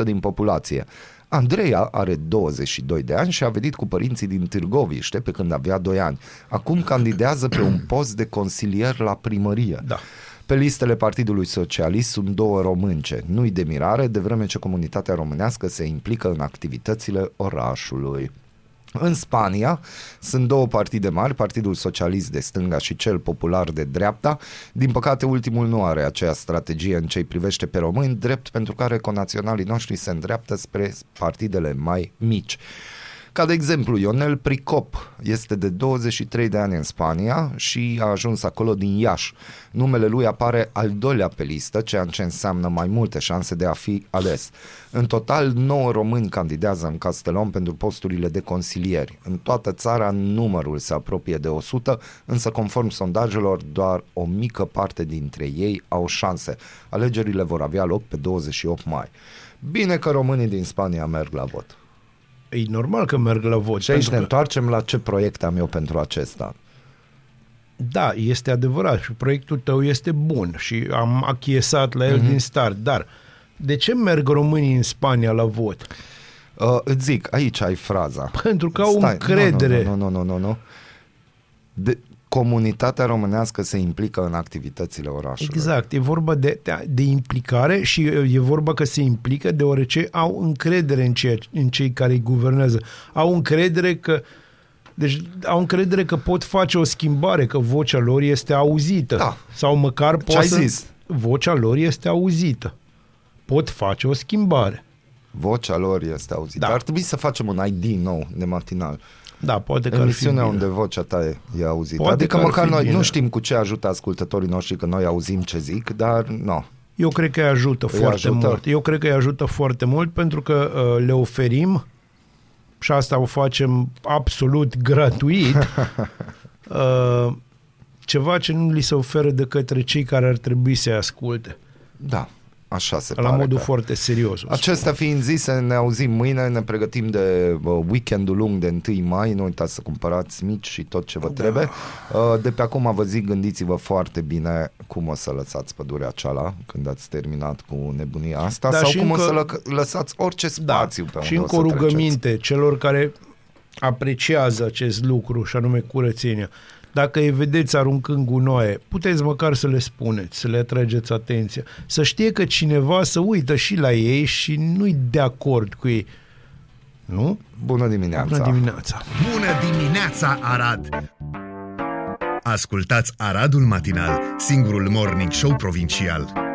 10% din populație. Andreea are 22 de ani și a venit cu părinții din Târgoviște pe când avea 2 ani. Acum candidează pe un post de consilier la primărie. Da. Pe listele Partidului Socialist sunt două românce. Nu-i de mirare, de vreme ce comunitatea românească se implică în activitățile orașului. În Spania sunt două partide mari, Partidul Socialist de stânga și cel popular de dreapta. Din păcate, ultimul nu are aceeași strategie în ce privește pe români, drept pentru care conaționalii noștri se îndreaptă spre partidele mai mici. Ca de exemplu, Ionel Pricop este de 23 de ani în Spania și a ajuns acolo din Iași. Numele lui apare al doilea pe listă, ceea ce înseamnă mai multe șanse de a fi ales. În total, 9 români candidează în Castelon pentru posturile de consilieri. În toată țara numărul se apropie de 100, însă conform sondajelor, doar o mică parte dintre ei au șanse. Alegerile vor avea loc pe 28 mai. Bine că românii din Spania merg la vot. E normal că merg la vot. Și aici pentru ne că- întoarcem la ce proiect am eu pentru acesta. Da, este adevărat și proiectul tău este bun și am achiesat la el mm-hmm. din start, dar de ce merg românii în Spania la vot? Uh, îți zic, aici ai fraza. Pentru că au încredere. Nu, nu, nu, nu, nu. De, comunitatea românească se implică în activitățile orașului. Exact, e vorba de, de, de implicare și e vorba că se implică deoarece au încredere în, ceea, în cei care îi guvernează. Au încredere că deci au încredere că pot face o schimbare, că vocea lor este auzită. Da. Sau măcar pot ai să... zis? Vocea lor este auzită. Pot face o schimbare. Vocea lor este auzită. Da. Ar trebui să facem un ID nou de matinal. Da, poate că ar fi Emisiunea bine. unde vocea ta e, e auzită. Poate adică că ar măcar fi noi bine. nu știm cu ce ajută ascultătorii noștri că noi auzim ce zic, dar nu. Eu cred că îi ajută Îi foarte ajută? mult. Eu cred că îi ajută foarte mult pentru că uh, le oferim și asta o facem absolut gratuit [laughs] uh, ceva ce nu li se oferă de către cei care ar trebui să-i asculte. Da. Așa se La pare modul că... foarte serios. o spun. Acestea fiind zise, ne auzim mâine, ne pregătim de uh, weekendul lung de 1 mai, nu uitați să cumpărați mici și tot ce vă da. trebuie. Uh, de pe acum vă zic, gândiți-vă foarte bine cum o să lăsați pădurea ceala când ați terminat cu nebunia asta Da, sau și cum încă- o să lă- lăsați orice spațiu pe Da. Și unde încă o o să treceți. rugăminte celor care apreciază acest lucru, și anume curățenia. Dacă îi vedeți aruncând gunoaie, puteți măcar să le spuneți, să le atrageți atenția, să știe că cineva să uită și la ei și nu-i de acord cu ei. Nu? Bună dimineața! Bună dimineața! Bună dimineața, Arad! Ascultați Aradul Matinal, singurul morning show provincial.